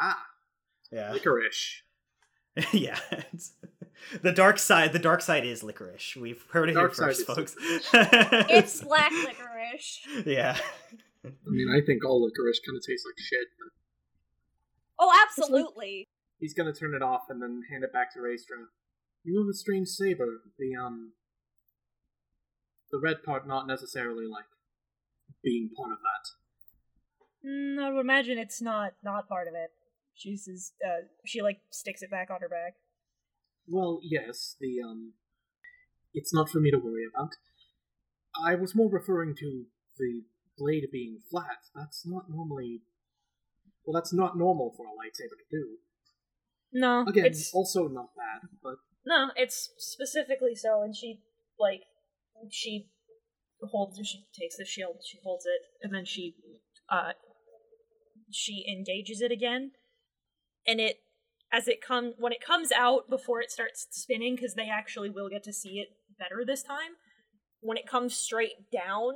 ah, Yeah, licorice. yeah. It's, the dark side. The dark side is licorice. We've heard it Dark here first, folks. It's black licorice. Yeah. I mean, I think all licorice kind of tastes like shit. But Oh, absolutely. he's gonna turn it off and then hand it back to Raestra. You have a strange saber. The um, the red part not necessarily like being part of that. Mm, I would imagine it's not not part of it. She says uh she like sticks it back on her back. Well, yes, the um, it's not for me to worry about. I was more referring to the blade being flat. That's not normally. Well, that's not normal for a lightsaber to do. No, Again, it's also not bad, but no, it's specifically so and she like she holds she takes the shield, she holds it, and then she uh she engages it again. And it as it come when it comes out before it starts spinning because they actually will get to see it better this time. When it comes straight down,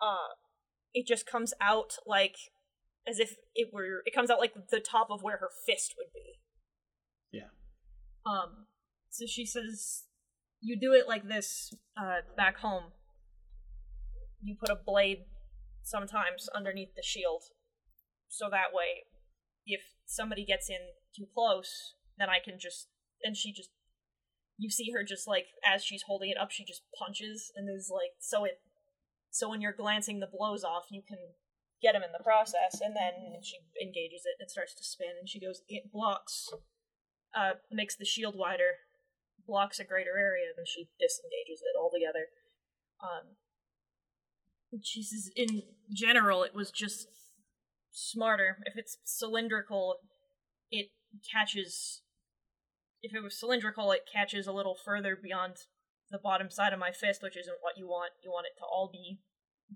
uh it just comes out like as if it were it comes out like the top of where her fist would be. Yeah. Um so she says you do it like this uh back home. You put a blade sometimes underneath the shield. So that way if somebody gets in too close, then I can just and she just you see her just like as she's holding it up, she just punches and is like so it so when you're glancing the blows off, you can get him in the process, and then she engages it and starts to spin, and she goes, it blocks, uh, makes the shield wider, blocks a greater area, and she disengages it altogether. Um, says, in general, it was just smarter. If it's cylindrical, it catches. If it was cylindrical, it catches a little further beyond the bottom side of my fist, which isn't what you want. You want it to all be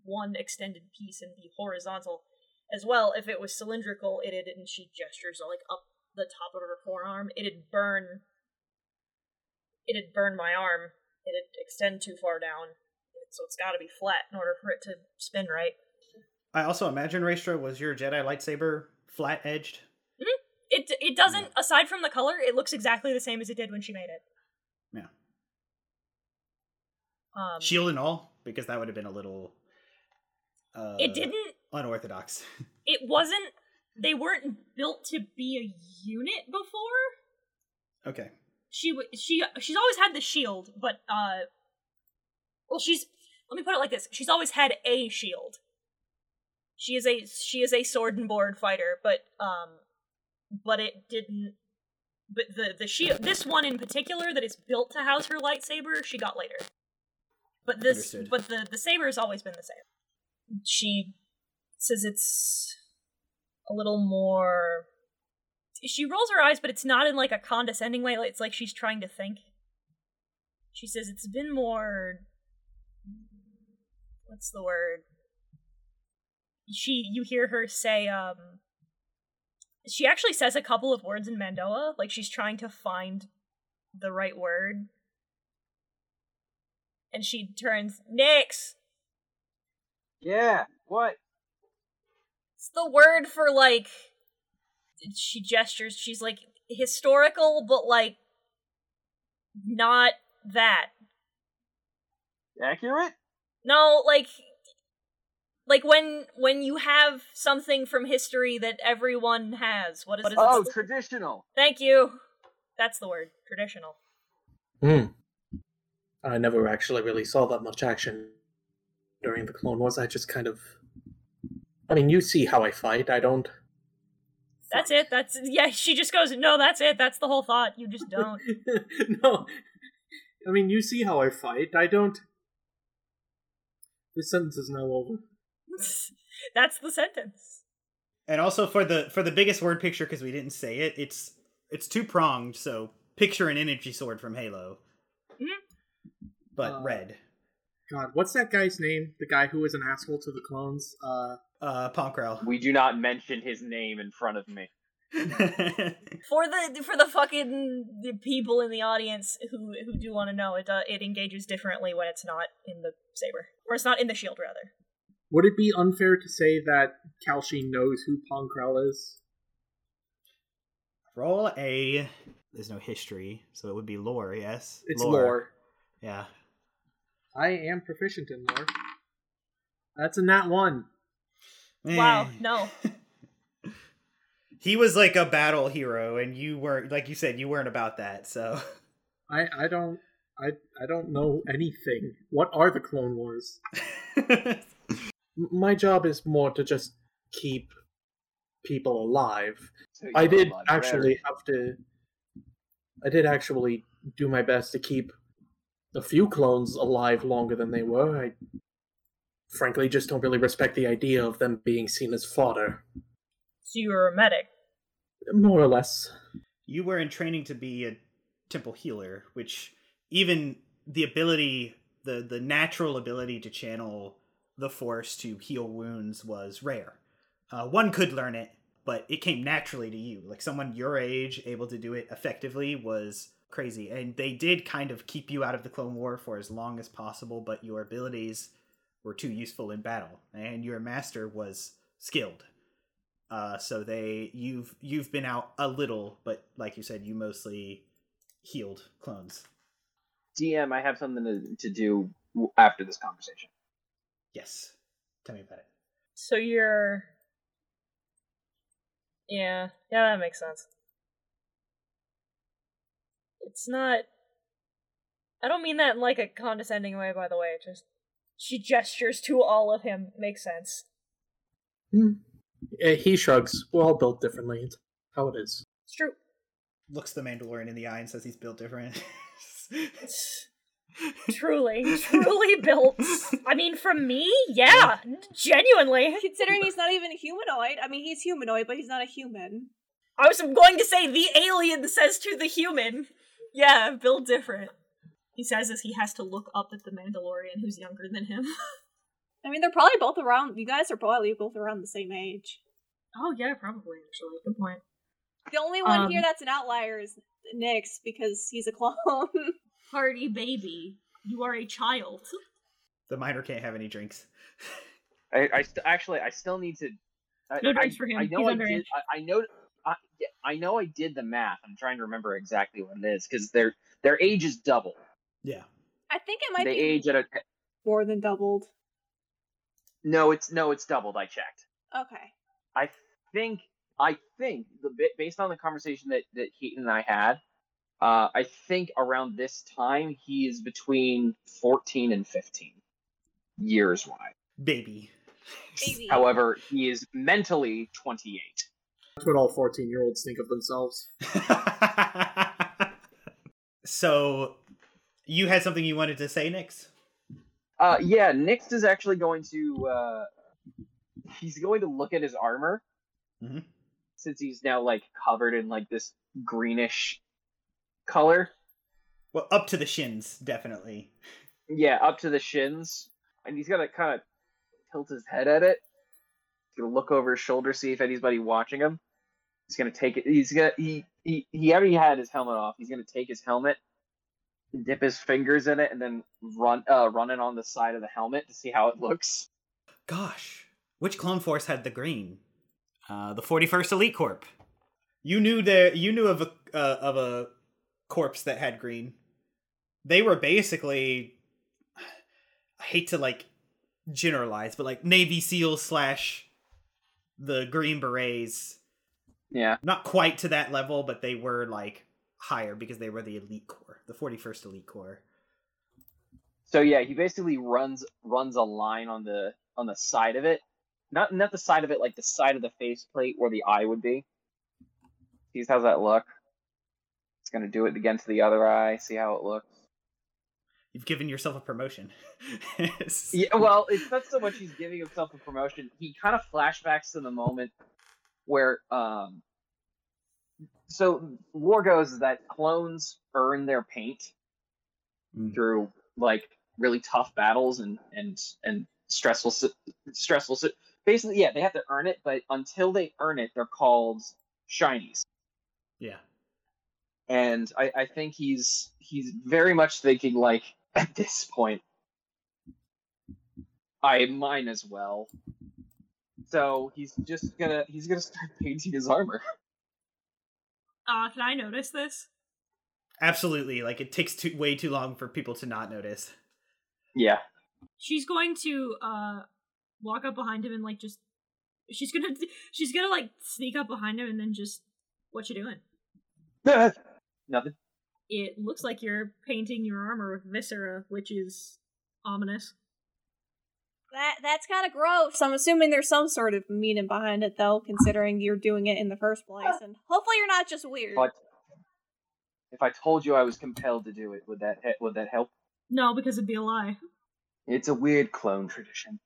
one extended piece and be horizontal. As well, if it was cylindrical, it'd and she gestures like up the top of her forearm, it'd burn. It'd burn my arm. It'd extend too far down, so it's got to be flat in order for it to spin right. I also imagine Raestra was your Jedi lightsaber flat edged. It it doesn't. Aside from the color, it looks exactly the same as it did when she made it. Yeah. Um, Shield and all, because that would have been a little. Uh, it didn't. unorthodox. It wasn't. They weren't built to be a unit before. okay. she she she's always had the shield, but uh, well, she's let me put it like this: she's always had a shield. She is a she is a sword and board fighter, but um, but it didn't. But the the shield, this one in particular, that is built to house her lightsaber, she got later. But this, Understood. but the the saber has always been the same. She says it's a little more she rolls her eyes, but it's not in like a condescending way. It's like she's trying to think. She says it's been more. What's the word? She, you hear her say, um. She actually says a couple of words in Mando'a, like she's trying to find the right word. And she turns, Niks! Yeah. What? It's the word for like she gestures she's like historical but like not that Accurate? no like like when when you have something from history that everyone has what is, what is Oh, it? traditional. thank you that's the word traditional Hmm. I never actually really saw that much action during the Clone Wars. I just kind of. I mean, you see how I fight. I don't. that's it that's yeah she just goes no that's it that's the whole thought you just don't no, I mean, you see how I fight. I don't. This sentence is now over. That's the sentence. And also for the for the biggest word picture because we didn't say it, it's it's two pronged. So picture an energy sword from Halo, Mhm. but Uh, red. God, what's that guy's name? The guy who was an asshole to the clones. Uh, Uh, Pong Krell. We do not mention his name in front of me. For the for the fucking the people in the audience who who do want to know, it uh, it engages differently when it's not in the saber, or it's not in the shield rather. Would it be unfair to say that Cal'chiin knows who Pong Krell is? Roll a. There's no history, so it would be lore. Yes, It's lore. Yeah. I am proficient in lore. That's a nat one. Wow, Eh. no. He was like a battle hero, and you weren't. Like you said, you weren't about that. So. I I don't I I don't know anything. What are the Clone Wars? M- My job is more to just keep people alive. So I did a librarian. actually have to. I did actually do my best to keep a few clones alive longer than they were. I frankly just don't really respect the idea of them being seen as fodder. So you were a medic. More or less. you were in training to be a temple healer, which even the ability, the the natural ability to channel the force to heal wounds was rare. Uh, one could learn it, but it came naturally to you. Like someone your age able to do it effectively was crazy, and they did kind of keep you out of the Clone War for as long as possible. But your abilities were too useful in battle, and your master was skilled. Uh, so they you've you've been out a little, but like you said, you mostly healed clones. DM, I have something to, to do after this conversation. Yes, tell me about it. So you're. Yeah, yeah, that makes sense. It's not. I don't mean that in like a condescending way, by the way. it Just she gestures to all of him. Makes sense. Eh, He shrugs. We're all built differently. It's how it is. It's true. Looks the Mandalorian in the eye and says he's built different. truly, truly built. I mean, from me, yeah, genuinely. Considering he's not even a humanoid. I mean, he's humanoid, but he's not a human. I was going to say the alien says to the human, "Yeah, built different." He says as he has to look up at the Mandalorian who's younger than him. I mean, they're probably both around. You guys are probably both around the same age. oh yeah, probably actually. Good point. The only one Um, here that's an outlier is Niks because he's a clone. Party baby, you are a child. the miner can't have any drinks. I, I st- actually, I still need to. I, No I- drinks for him. I know He's I underage. did. I, I know. I, I know I did the math. I'm trying to remember exactly what it is because their their age is double. Yeah. I think it might they be age at a. more than doubled. No, it's no, it's doubled. I checked. Okay. I think I think the bit based on the conversation that that Keaton and I had, uh, I think around this time he is between fourteen and fifteen years wise. Baby. Baby. However, he is mentally twenty eight. That's what all fourteen-year-olds think of themselves. so, you had something you wanted to say, Niks? Uh, yeah, Niks is actually going to uh, he's going to look at his armor Mhm. since he's now like covered in like this greenish color. Well, up to the shins, definitely. Yeah, up to the shins, and he's gonna kind of tilt his head at it. He's gonna look over his shoulder, see if anybody watching him. He's gonna take it. He's gonna he he he already had his helmet off. He's gonna take his helmet, dip his fingers in it, and then run uh run it on the side of the helmet to see how it looks. Gosh, which clone force had the green? Uh, the 41st Elite Corps. You knew there. You knew of a uh, of a corpse that had green. They were basically. I hate to like generalize, but like Navy SEALs slash the Green Berets. Yeah. Not quite to that level, but they were like higher because they were the Elite Corps, the 41st Elite Corps. So yeah, he basically runs runs a line on the on the side of it. Not not the side of it, like the side of the faceplate where the eye would be. Sees how's that look? It's gonna do it again to the other eye. See how it looks. You've given yourself a promotion. Yeah, well, it's not so much he's giving himself a promotion. He kind of flashbacks to the moment where, um, so lore goes that clones earn their paint Mm. through like really tough battles and and and stressful stressful. Basically, yeah, they have to earn it, but until they earn it, they're called shinies. Yeah. And I, I think he's he's very much thinking like at this point, I mine as well. So he's just gonna he's gonna start painting his armor. Uh, can I notice this? Absolutely. Like it takes too, way too long for people to not notice. Yeah. She's going to uh walk up behind him and like just she's gonna she's gonna like sneak up behind him and then just what you doing? Nothing. It looks like you're painting your armor with viscera, which is ominous. That that's kind of gross. I'm assuming there's some sort of meaning behind it, though, considering you're doing it in the first place, and hopefully you're not just weird. But if I told you I was compelled to do it, would that he- would that help? No, because it'd be a lie. It's a weird clone tradition.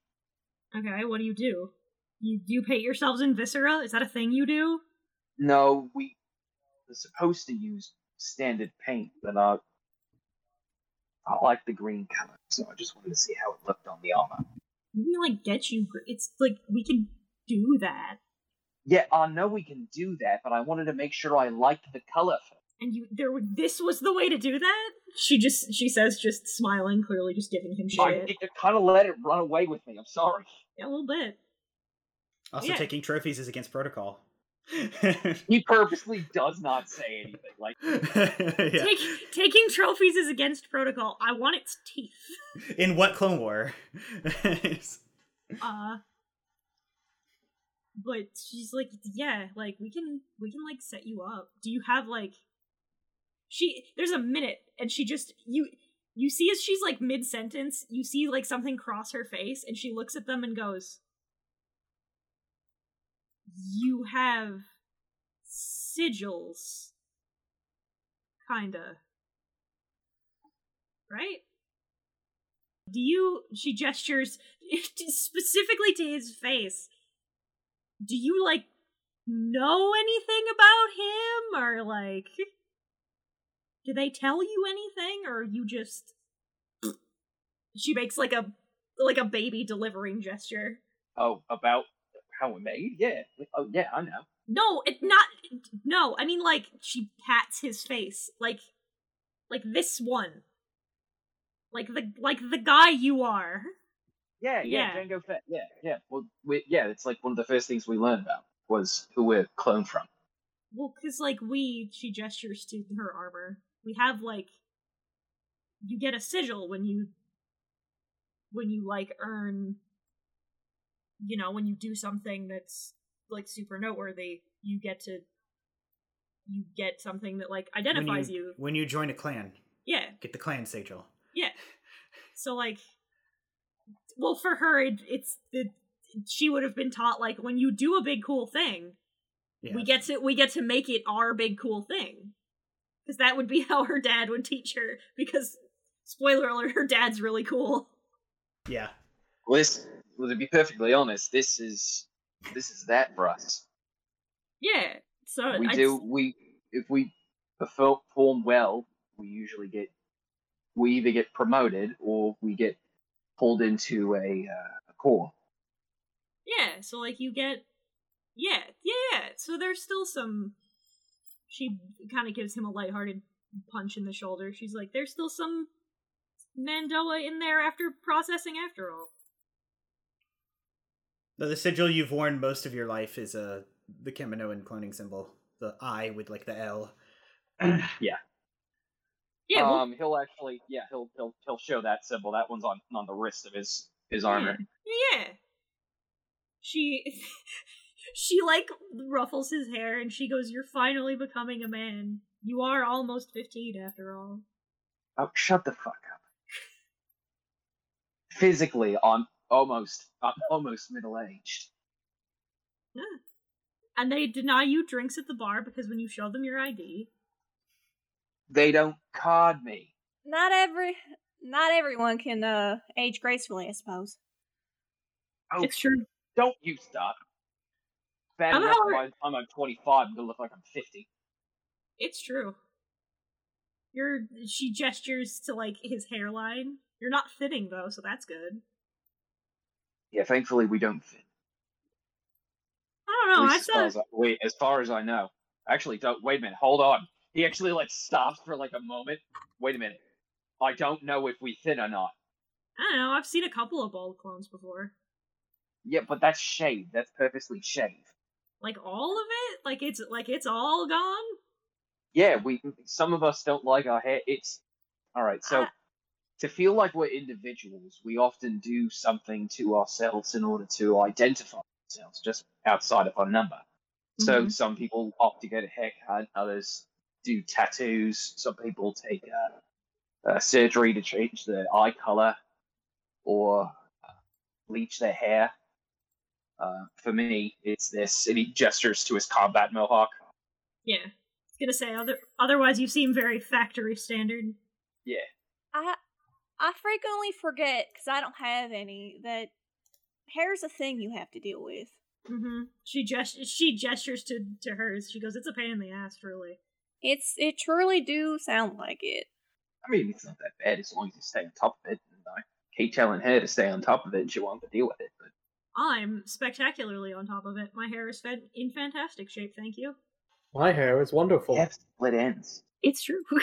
Okay, what do you do? You do you paint yourselves in viscera? Is that a thing you do? No, we were supposed to use standard paint, but uh, I like the green color, so I just wanted to see how it looked on the armor. We can like get you. It's like we can do that, Yeah, I know we can do that, but I wanted to make sure I liked the color. and you there. were- This was the way to do that. She just she says, just smiling, clearly just giving him I shit. kind of let it run away with me. I'm sorry. Yeah, a little bit. Also, Yeah. taking trophies is against protocol. He purposely does not say anything. Like, yeah. Take, taking trophies is against protocol. I want its teeth. In what Clone War? Uh but she's like, yeah, like we can we can like set you up. Do you have like she there's a minute and she just you you see as she's like mid sentence, you see like something cross her face and she looks at them and goes You have sigils kinda. Right? Do you she gestures specifically to his face. Do you like know anything about him or like do they tell you anything or you just she makes like a like a baby delivering gesture. oh, about how we're made? Yeah. Oh, yeah, I know. No, it not no, I mean like she pats his face like like this one. Like the like the guy you are. Yeah, yeah, Yeah. Jango Fett. Yeah, yeah. Well, we, yeah, it's like one of the first things we learned about was who we're cloned from. Well, because like we, she gestures to her armor. We have like, you get a sigil when you, when you like earn, you know, when you do something that's like super noteworthy. You get to, you get something that like when identifies you, you. when you join a clan, Yeah, get the clan sigil. yeah. So like, well, for her, it, it's the she would have been taught like when you do a big cool thing, Yeah. we get to we get to make it our big cool thing because that would be how her dad would teach her because spoiler alert her dad's really cool yeah. Well, this, well, to be perfectly honest, this is this is that for us. yeah so we I do just- we if we perform well, we usually get we either get promoted or we get pulled into a uh, a corps. yeah so like you get yeah yeah yeah so there's still some she kind of gives him a lighthearted punch in the shoulder she's like there's still some Mando'a in there after processing after all The, the sigil you've worn most of your life is uh, the Kaminoan cloning symbol. The I with like the L. yeah. yeah well, Um. He'll actually. Yeah. He'll he'll he'll show that symbol. That one's on on the wrist of his his armor. Yeah. yeah. She she like ruffles his hair and she goes, You're finally becoming a man. You are almost fifteen after all. Oh, shut the fuck up. Physically, I'm almost I'm almost middle aged. Yeah. And they deny you drinks at the bar because when you show them your ID. They don't card me. Not every not everyone can uh age gracefully, I suppose. Oh, It's true. don't you stop. Bad I'm enough not- by the time I'm 25 I'm gonna look like I'm 50. It's true. You're she gestures to like his hairline. You're not fitting though, so that's good. Yeah, thankfully we don't fit. I don't know. I as far said as I, wait, as far as I know. Actually, don't wait a minute. Hold on. He actually like stops for like a moment. Wait a minute. I don't know if we fit or not. I don't know. I've seen a couple of bald clones before. Yeah, but that's shaved. That's purposely shaved. Like all of it? Like it's like it's all gone? Yeah, we some of us don't like our hair. It's all right. So I- to feel like we're individuals, we often do something to ourselves in order to identify ourselves, just outside of our number. So Mhm. some people opt to get a haircut, others do tattoos. Some people take uh, uh, surgery to change their eye color or uh, bleach their hair. Uh, for me, it's this, and he gestures to his combat mohawk. Yeah. I was gonna say other otherwise you seem very factory standard. Yeah, I I frequently forget because I don't have any that hair's a thing you have to deal with. Mm-hmm. She gest- she gestures to to hers. She goes, "It's a pain in the ass, really." It's it truly do sound like it. I mean, it's not that bad as long as you stay on top of it. And I keep telling her to stay on top of it, and she wants to deal with it. But I'm spectacularly on top of it. My hair is fed in fantastic shape, thank you. My hair is wonderful. you have split ends. It's true.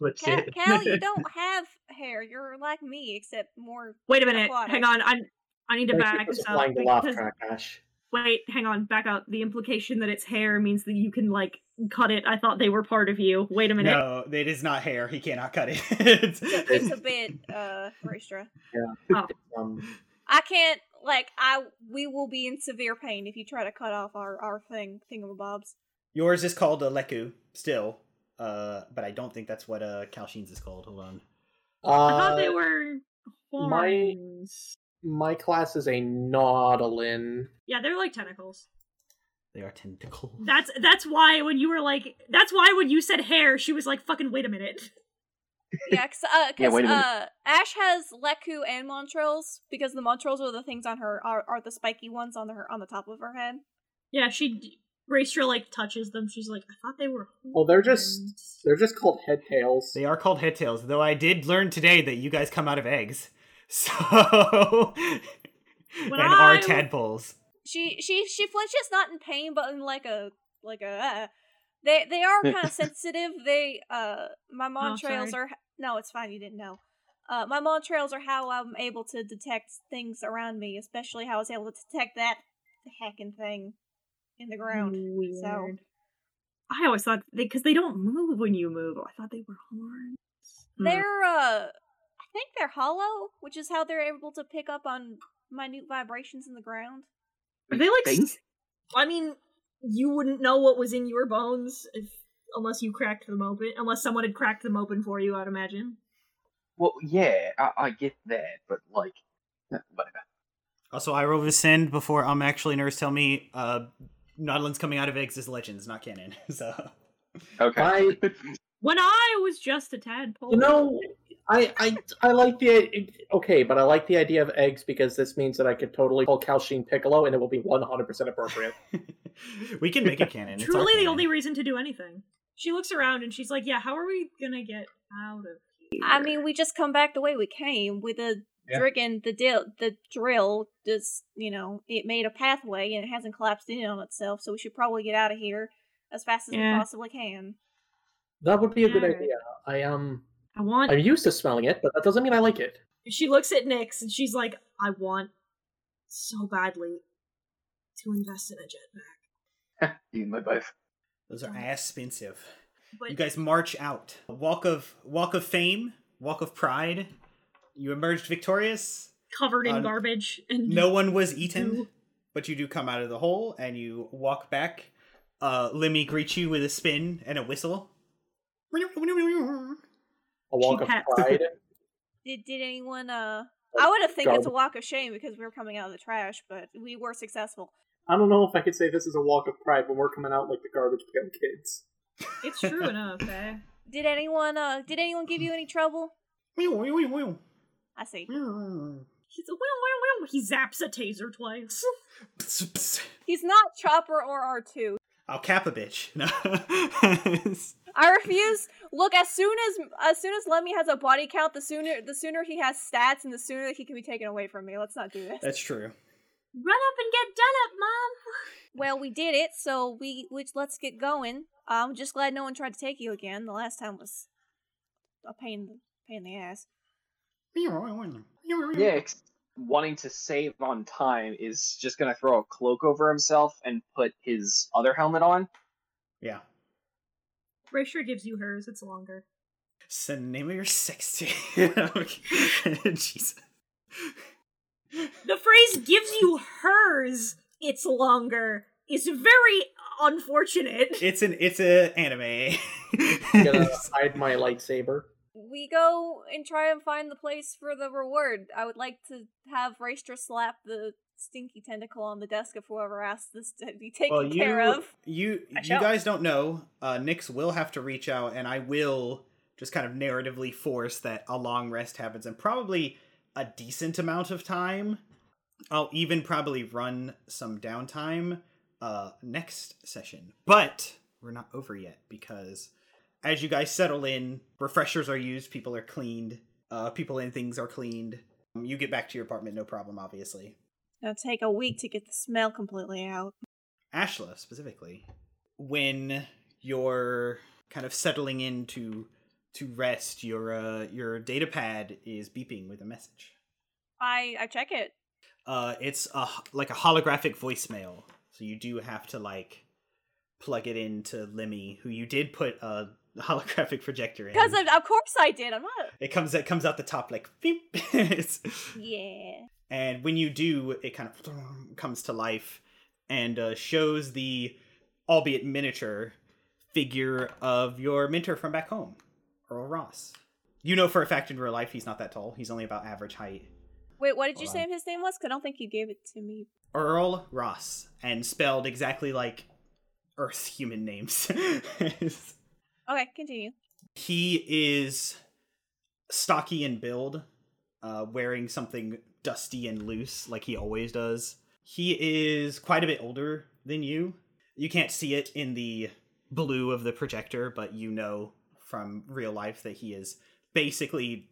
But Cal, Cal, you don't have hair. You're like me, except more. Wait a minute. Aquatic. Hang on. I I need to back for up supplying the laugh because track, Ash. wait, hang on, back up. The implication that it's hair means that you can like cut it. I thought they were part of you. Wait a minute. No, it is not hair. He cannot cut it. It's- It's a bit, uh, Raestra. Um, I can't like I. We will be in severe pain if you try to cut off our our thing thingamabobs. Yours is called a lekku still, uh, but I don't think that's what uh Cal'chiin's is called. Hold on. I thought they uh, were my- horns. my class is a Nautolan. Yeah, they're like tentacles. They are tentacles. That's that's why when you were like that's why when you said hair, she was like, fucking wait a minute. Yeah, cause, uh, Yeah, 'cause, wait uh, Ash has Lekku and Montrals because the Montrals are the things on her are, are the spiky ones on her on the top of her head. Yeah, she Raestra like touches them. She's like, I thought they were. Well, they're just they're just called head tails. They are called head tails, though I did learn today that you guys come out of eggs. So When and are tadpoles. She she she flinches not in pain, but in like a like a. Uh, they they are kind of sensitive. They uh my Montrals sorry. are no, it's fine. You didn't know. Uh, my Montrals are how I'm able to detect things around me, especially how I was able to detect that hacking thing in the ground. So I always thought because they, don't move when you move. I thought they were horns. Hmm. They're uh I think they're hollow, which is how they're able to pick up on minute vibrations in the ground. Are they like? Think? s- I mean, you wouldn't know what was in your bones if unless you cracked them open. Unless someone had cracked them open for you, I'd imagine. Well, yeah, I, I get that, but like, whatever. Also, I will rescind before um actually nurse tell me uh Nautolans coming out of eggs is legends, not canon. So Okay. I When I was just a tadpole, you know I I I like the okay, but I like the idea of eggs because this means that I could totally call Cal'chiin Piccolo and it will be one hundred percent appropriate. we can make it canon. It's truly the canon. only reason to do anything. She looks around and she's like, "Yeah, how are we gonna get out of here?" I mean, we just come back the way we came with the Yeah. driggin the dil- the drill. Just you know, it made a pathway and it hasn't collapsed in on itself. So we should probably get out of here as fast as Yeah. we possibly can. That would be a good Alright. idea. I um I want. I'm used to smelling it, but that doesn't mean I like it. she looks at Niks and she's like, "I want so badly to invest in a jetpack." you and my both. Those are expensive. But You guys march out. Walk of Walk of Fame, Walk of Pride. You emerged victorious. covered in Um, garbage and No one was eaten, Ooh. but you do come out of the hole and you walk back. Uh, Lemmy greets you with a spin and a whistle. A walk She of pats- pride. Did did anyone? Uh, I would have think it's a walk of shame because we were coming out of the trash, but we were successful. I don't know if I could say this is a walk of pride when we're coming out like the garbage pail kids. It's true enough, eh? Did anyone? Uh, did anyone give you any trouble? I see. He's a wow, wow, wow. He zaps a taser twice. He's not Chopper or R2. I'll cap a bitch. No. I refuse. Look, as soon as as soon as Lemmy has a body count, the sooner the sooner he has stats, and the sooner he can be taken away from me. Let's not do this. That's true. Run up and get done up, mom. Well, we did it, so we which let's get going. I'm just glad no one tried to take you again. The last time was a pain pain in the ass. Niks, wanting to save on time, is just gonna throw a cloak over himself and put his other helmet on. Yeah. Raestra gives you hers. It's longer. Send the name of your sex tape. Jesus. The phrase gives you hers. It's longer. Is very unfortunate. It's an it's a anime. Gonna hide my lightsaber. We go and try and find the place for the reward. I would like to have Raestra slap the stinky tentacle on the desk of whoever asked this to be taken well, you care of. you I you shall. guys don't know. Uh, Niks will have to reach out, and I will just kind of narratively force that a long rest happens, and probably a decent amount of time. I'll even probably run some downtime uh, next session, but we're not over yet because as you guys settle in, refreshers are used, people are cleaned, uh, people and things are cleaned. Um, You get back to your apartment, no problem, obviously. It'll take a week to get the smell completely out. Ashla specifically, when you're kind of settling into to rest, your uh, your data pad is beeping with a message. I I check it. Uh, it's a like a holographic voicemail, so you do have to like plug it into Lemmy, who you did put a holographic projector in. Because of, course I did. I'm not. it comes it comes out the top like beep. Yeah. and when you do, it kind of comes to life and uh, shows the, albeit miniature, figure of your mentor from back home, Earl Ross. You know for a fact in real life he's not that tall. He's only about average height. Wait, what did you Hold say his name was? 'Cause I don't think you gave it to me. Earl Ross, and spelled exactly like Earth human names. Okay, continue. he is stocky in build, uh, wearing something dusty and loose like he always does. He is quite a bit older than you. You can't see it in the blue of the projector, but you know from real life that he is basically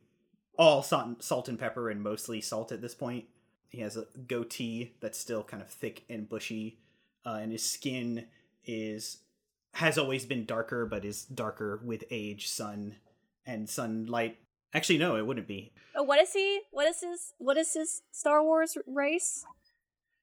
all salt, and pepper and mostly salt at this point. He has a goatee that's still kind of thick and bushy, uh, and his skin is has always been darker, but is darker with age, sun, and sunlight. Actually, no, it wouldn't be. Oh, what is he? What is his? What is his Star Wars race?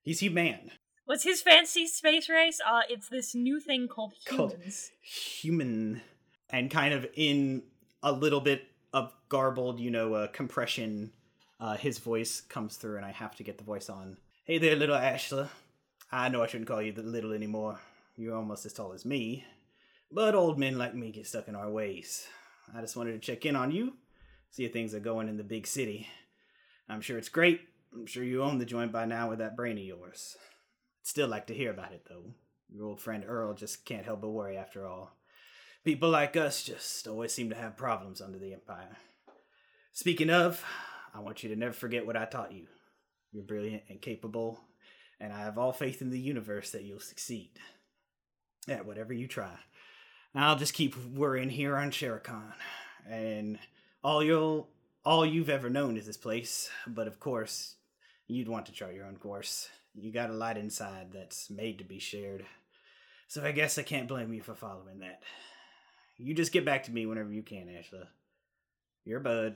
He's human, What's his fancy space race? Uh, it's this new thing called Called- humans. human, and kind of in a little bit of garbled, you know, uh, compression. Uh, his voice comes through, and I have to get the voice on. Hey there, little Ashla. I know I shouldn't call you the little anymore. You're almost as tall as me. But old men like me get stuck in our ways. I just wanted to check in on you, see how things are going in the big city. I'm sure it's great. I'm sure you own the joint by now with that brain of yours. I'd still like to hear about it, though. Your old friend Earl just can't help but worry after all. People like us just always seem to have problems under the Empire. Speaking of, I want you to never forget what I taught you. You're brilliant and capable, and I have all faith in the universe that you'll succeed. At whatever you try. I'll just keep worrying here on Sherikon, and all you'll all you've ever known is this place. But of course, you'd want to chart your own course. You got a light inside that's made to be shared. So I guess I can't blame you for following that. You just get back to me whenever you can, Ashla. You're Bud.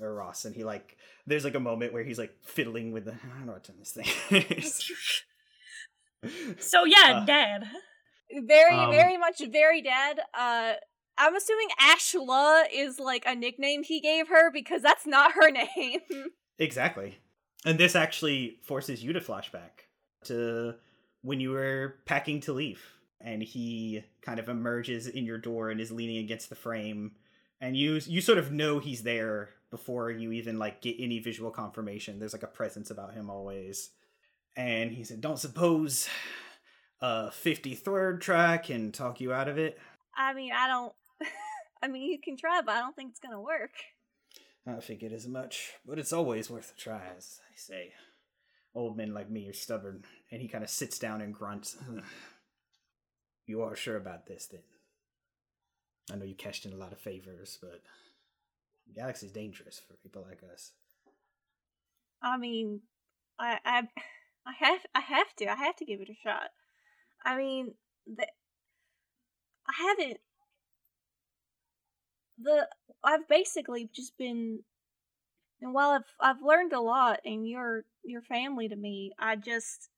Earl Ross, and he like there's like a moment where he's like fiddling with the I don't know what this thing. So yeah, Uh, dad. Very, Um, very much, very dad. Uh, I'm assuming Ashla is like a nickname he gave her because that's not her name. Exactly. And this actually forces you to flashback to when you were packing to leave. And he kind of emerges in your door and is leaning against the frame. And you you sort of know he's there before you even like get any visual confirmation. There's like a presence about him always. And he said, Don't suppose a 53rd try can talk you out of it? I mean, I don't. I mean, you can try, but I don't think it's gonna work. I figured as much, but it's always worth a try, as I say. Old men like me are stubborn, and he kind of sits down and grunts. you are sure about this, then? I know you cashed in a lot of favors, but the galaxy's dangerous for people like us. I mean, I I I have I have to I have to give it a shot. I mean, the I haven't the I've basically just been and while I've I've learned a lot and your your family to me, I just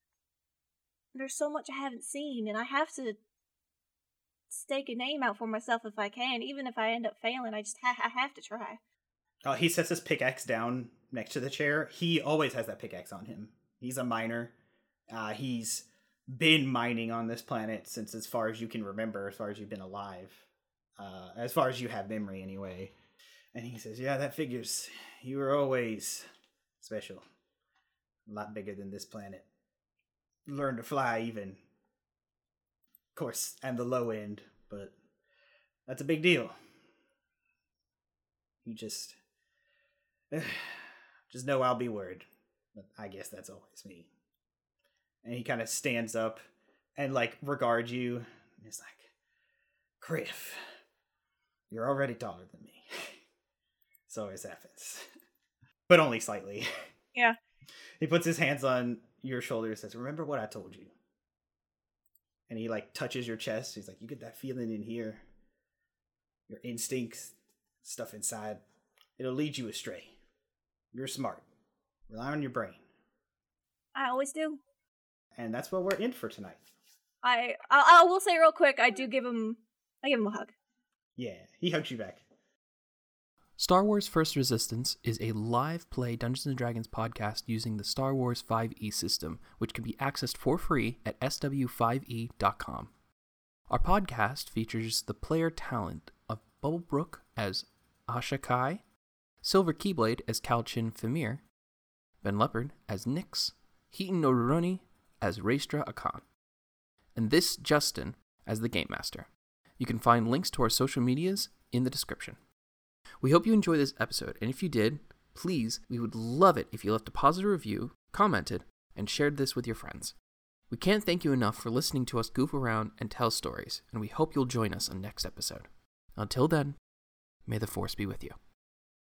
there's so much I haven't seen and I have to stake a name out for myself if I can, even if I end up failing. I just ha- I have to try. Oh, he sets his pickaxe down next to the chair. He always has that pickaxe on him. He's a miner. Uh, he's been mining on this planet since as far as you can remember, as far as you've been alive, uh, as far as you have memory anyway. And he says, "Yeah, that figures. You were always special. A lot bigger than this planet. Learn to fly, even. Of course, and the low end, but that's a big deal. You just, just know I'll be worried. But I guess that's always me." And he kind of stands up and like regards you. And he's like, Kriff, you're already taller than me. so always happens. but only slightly. Yeah. He puts his hands on your shoulder and says, Remember what I told you. And he like touches your chest. He's like, You get that feeling in here. Your instincts, stuff inside. It'll lead you astray. You're smart. Rely on your brain. I always do. And that's what we're in for tonight. I I, I will say real quick, I do give him I give him a hug. Yeah, he hugs you back. Star Wars First Resistance is a live play Dungeons and Dragons podcast using the Star Wars 5e system, which can be accessed for free at sw5e.com. Our podcast features the player talent of Bubblebrook as Ashaa-kai, Silver Keyblade as Cal'chiin Phimiir, Ben Lepard as Niks, Heaton Noruni as Raestra Akkan, and this Justin as the Game Master. You can find links to our social medias in the description. We hope you enjoy this episode, and if you did, please, we would love it if you left a positive review, commented, and shared this with your friends. We can't thank you enough for listening to us goof around and tell stories, and we hope you'll join us on next episode. Until then, may the Force be with you.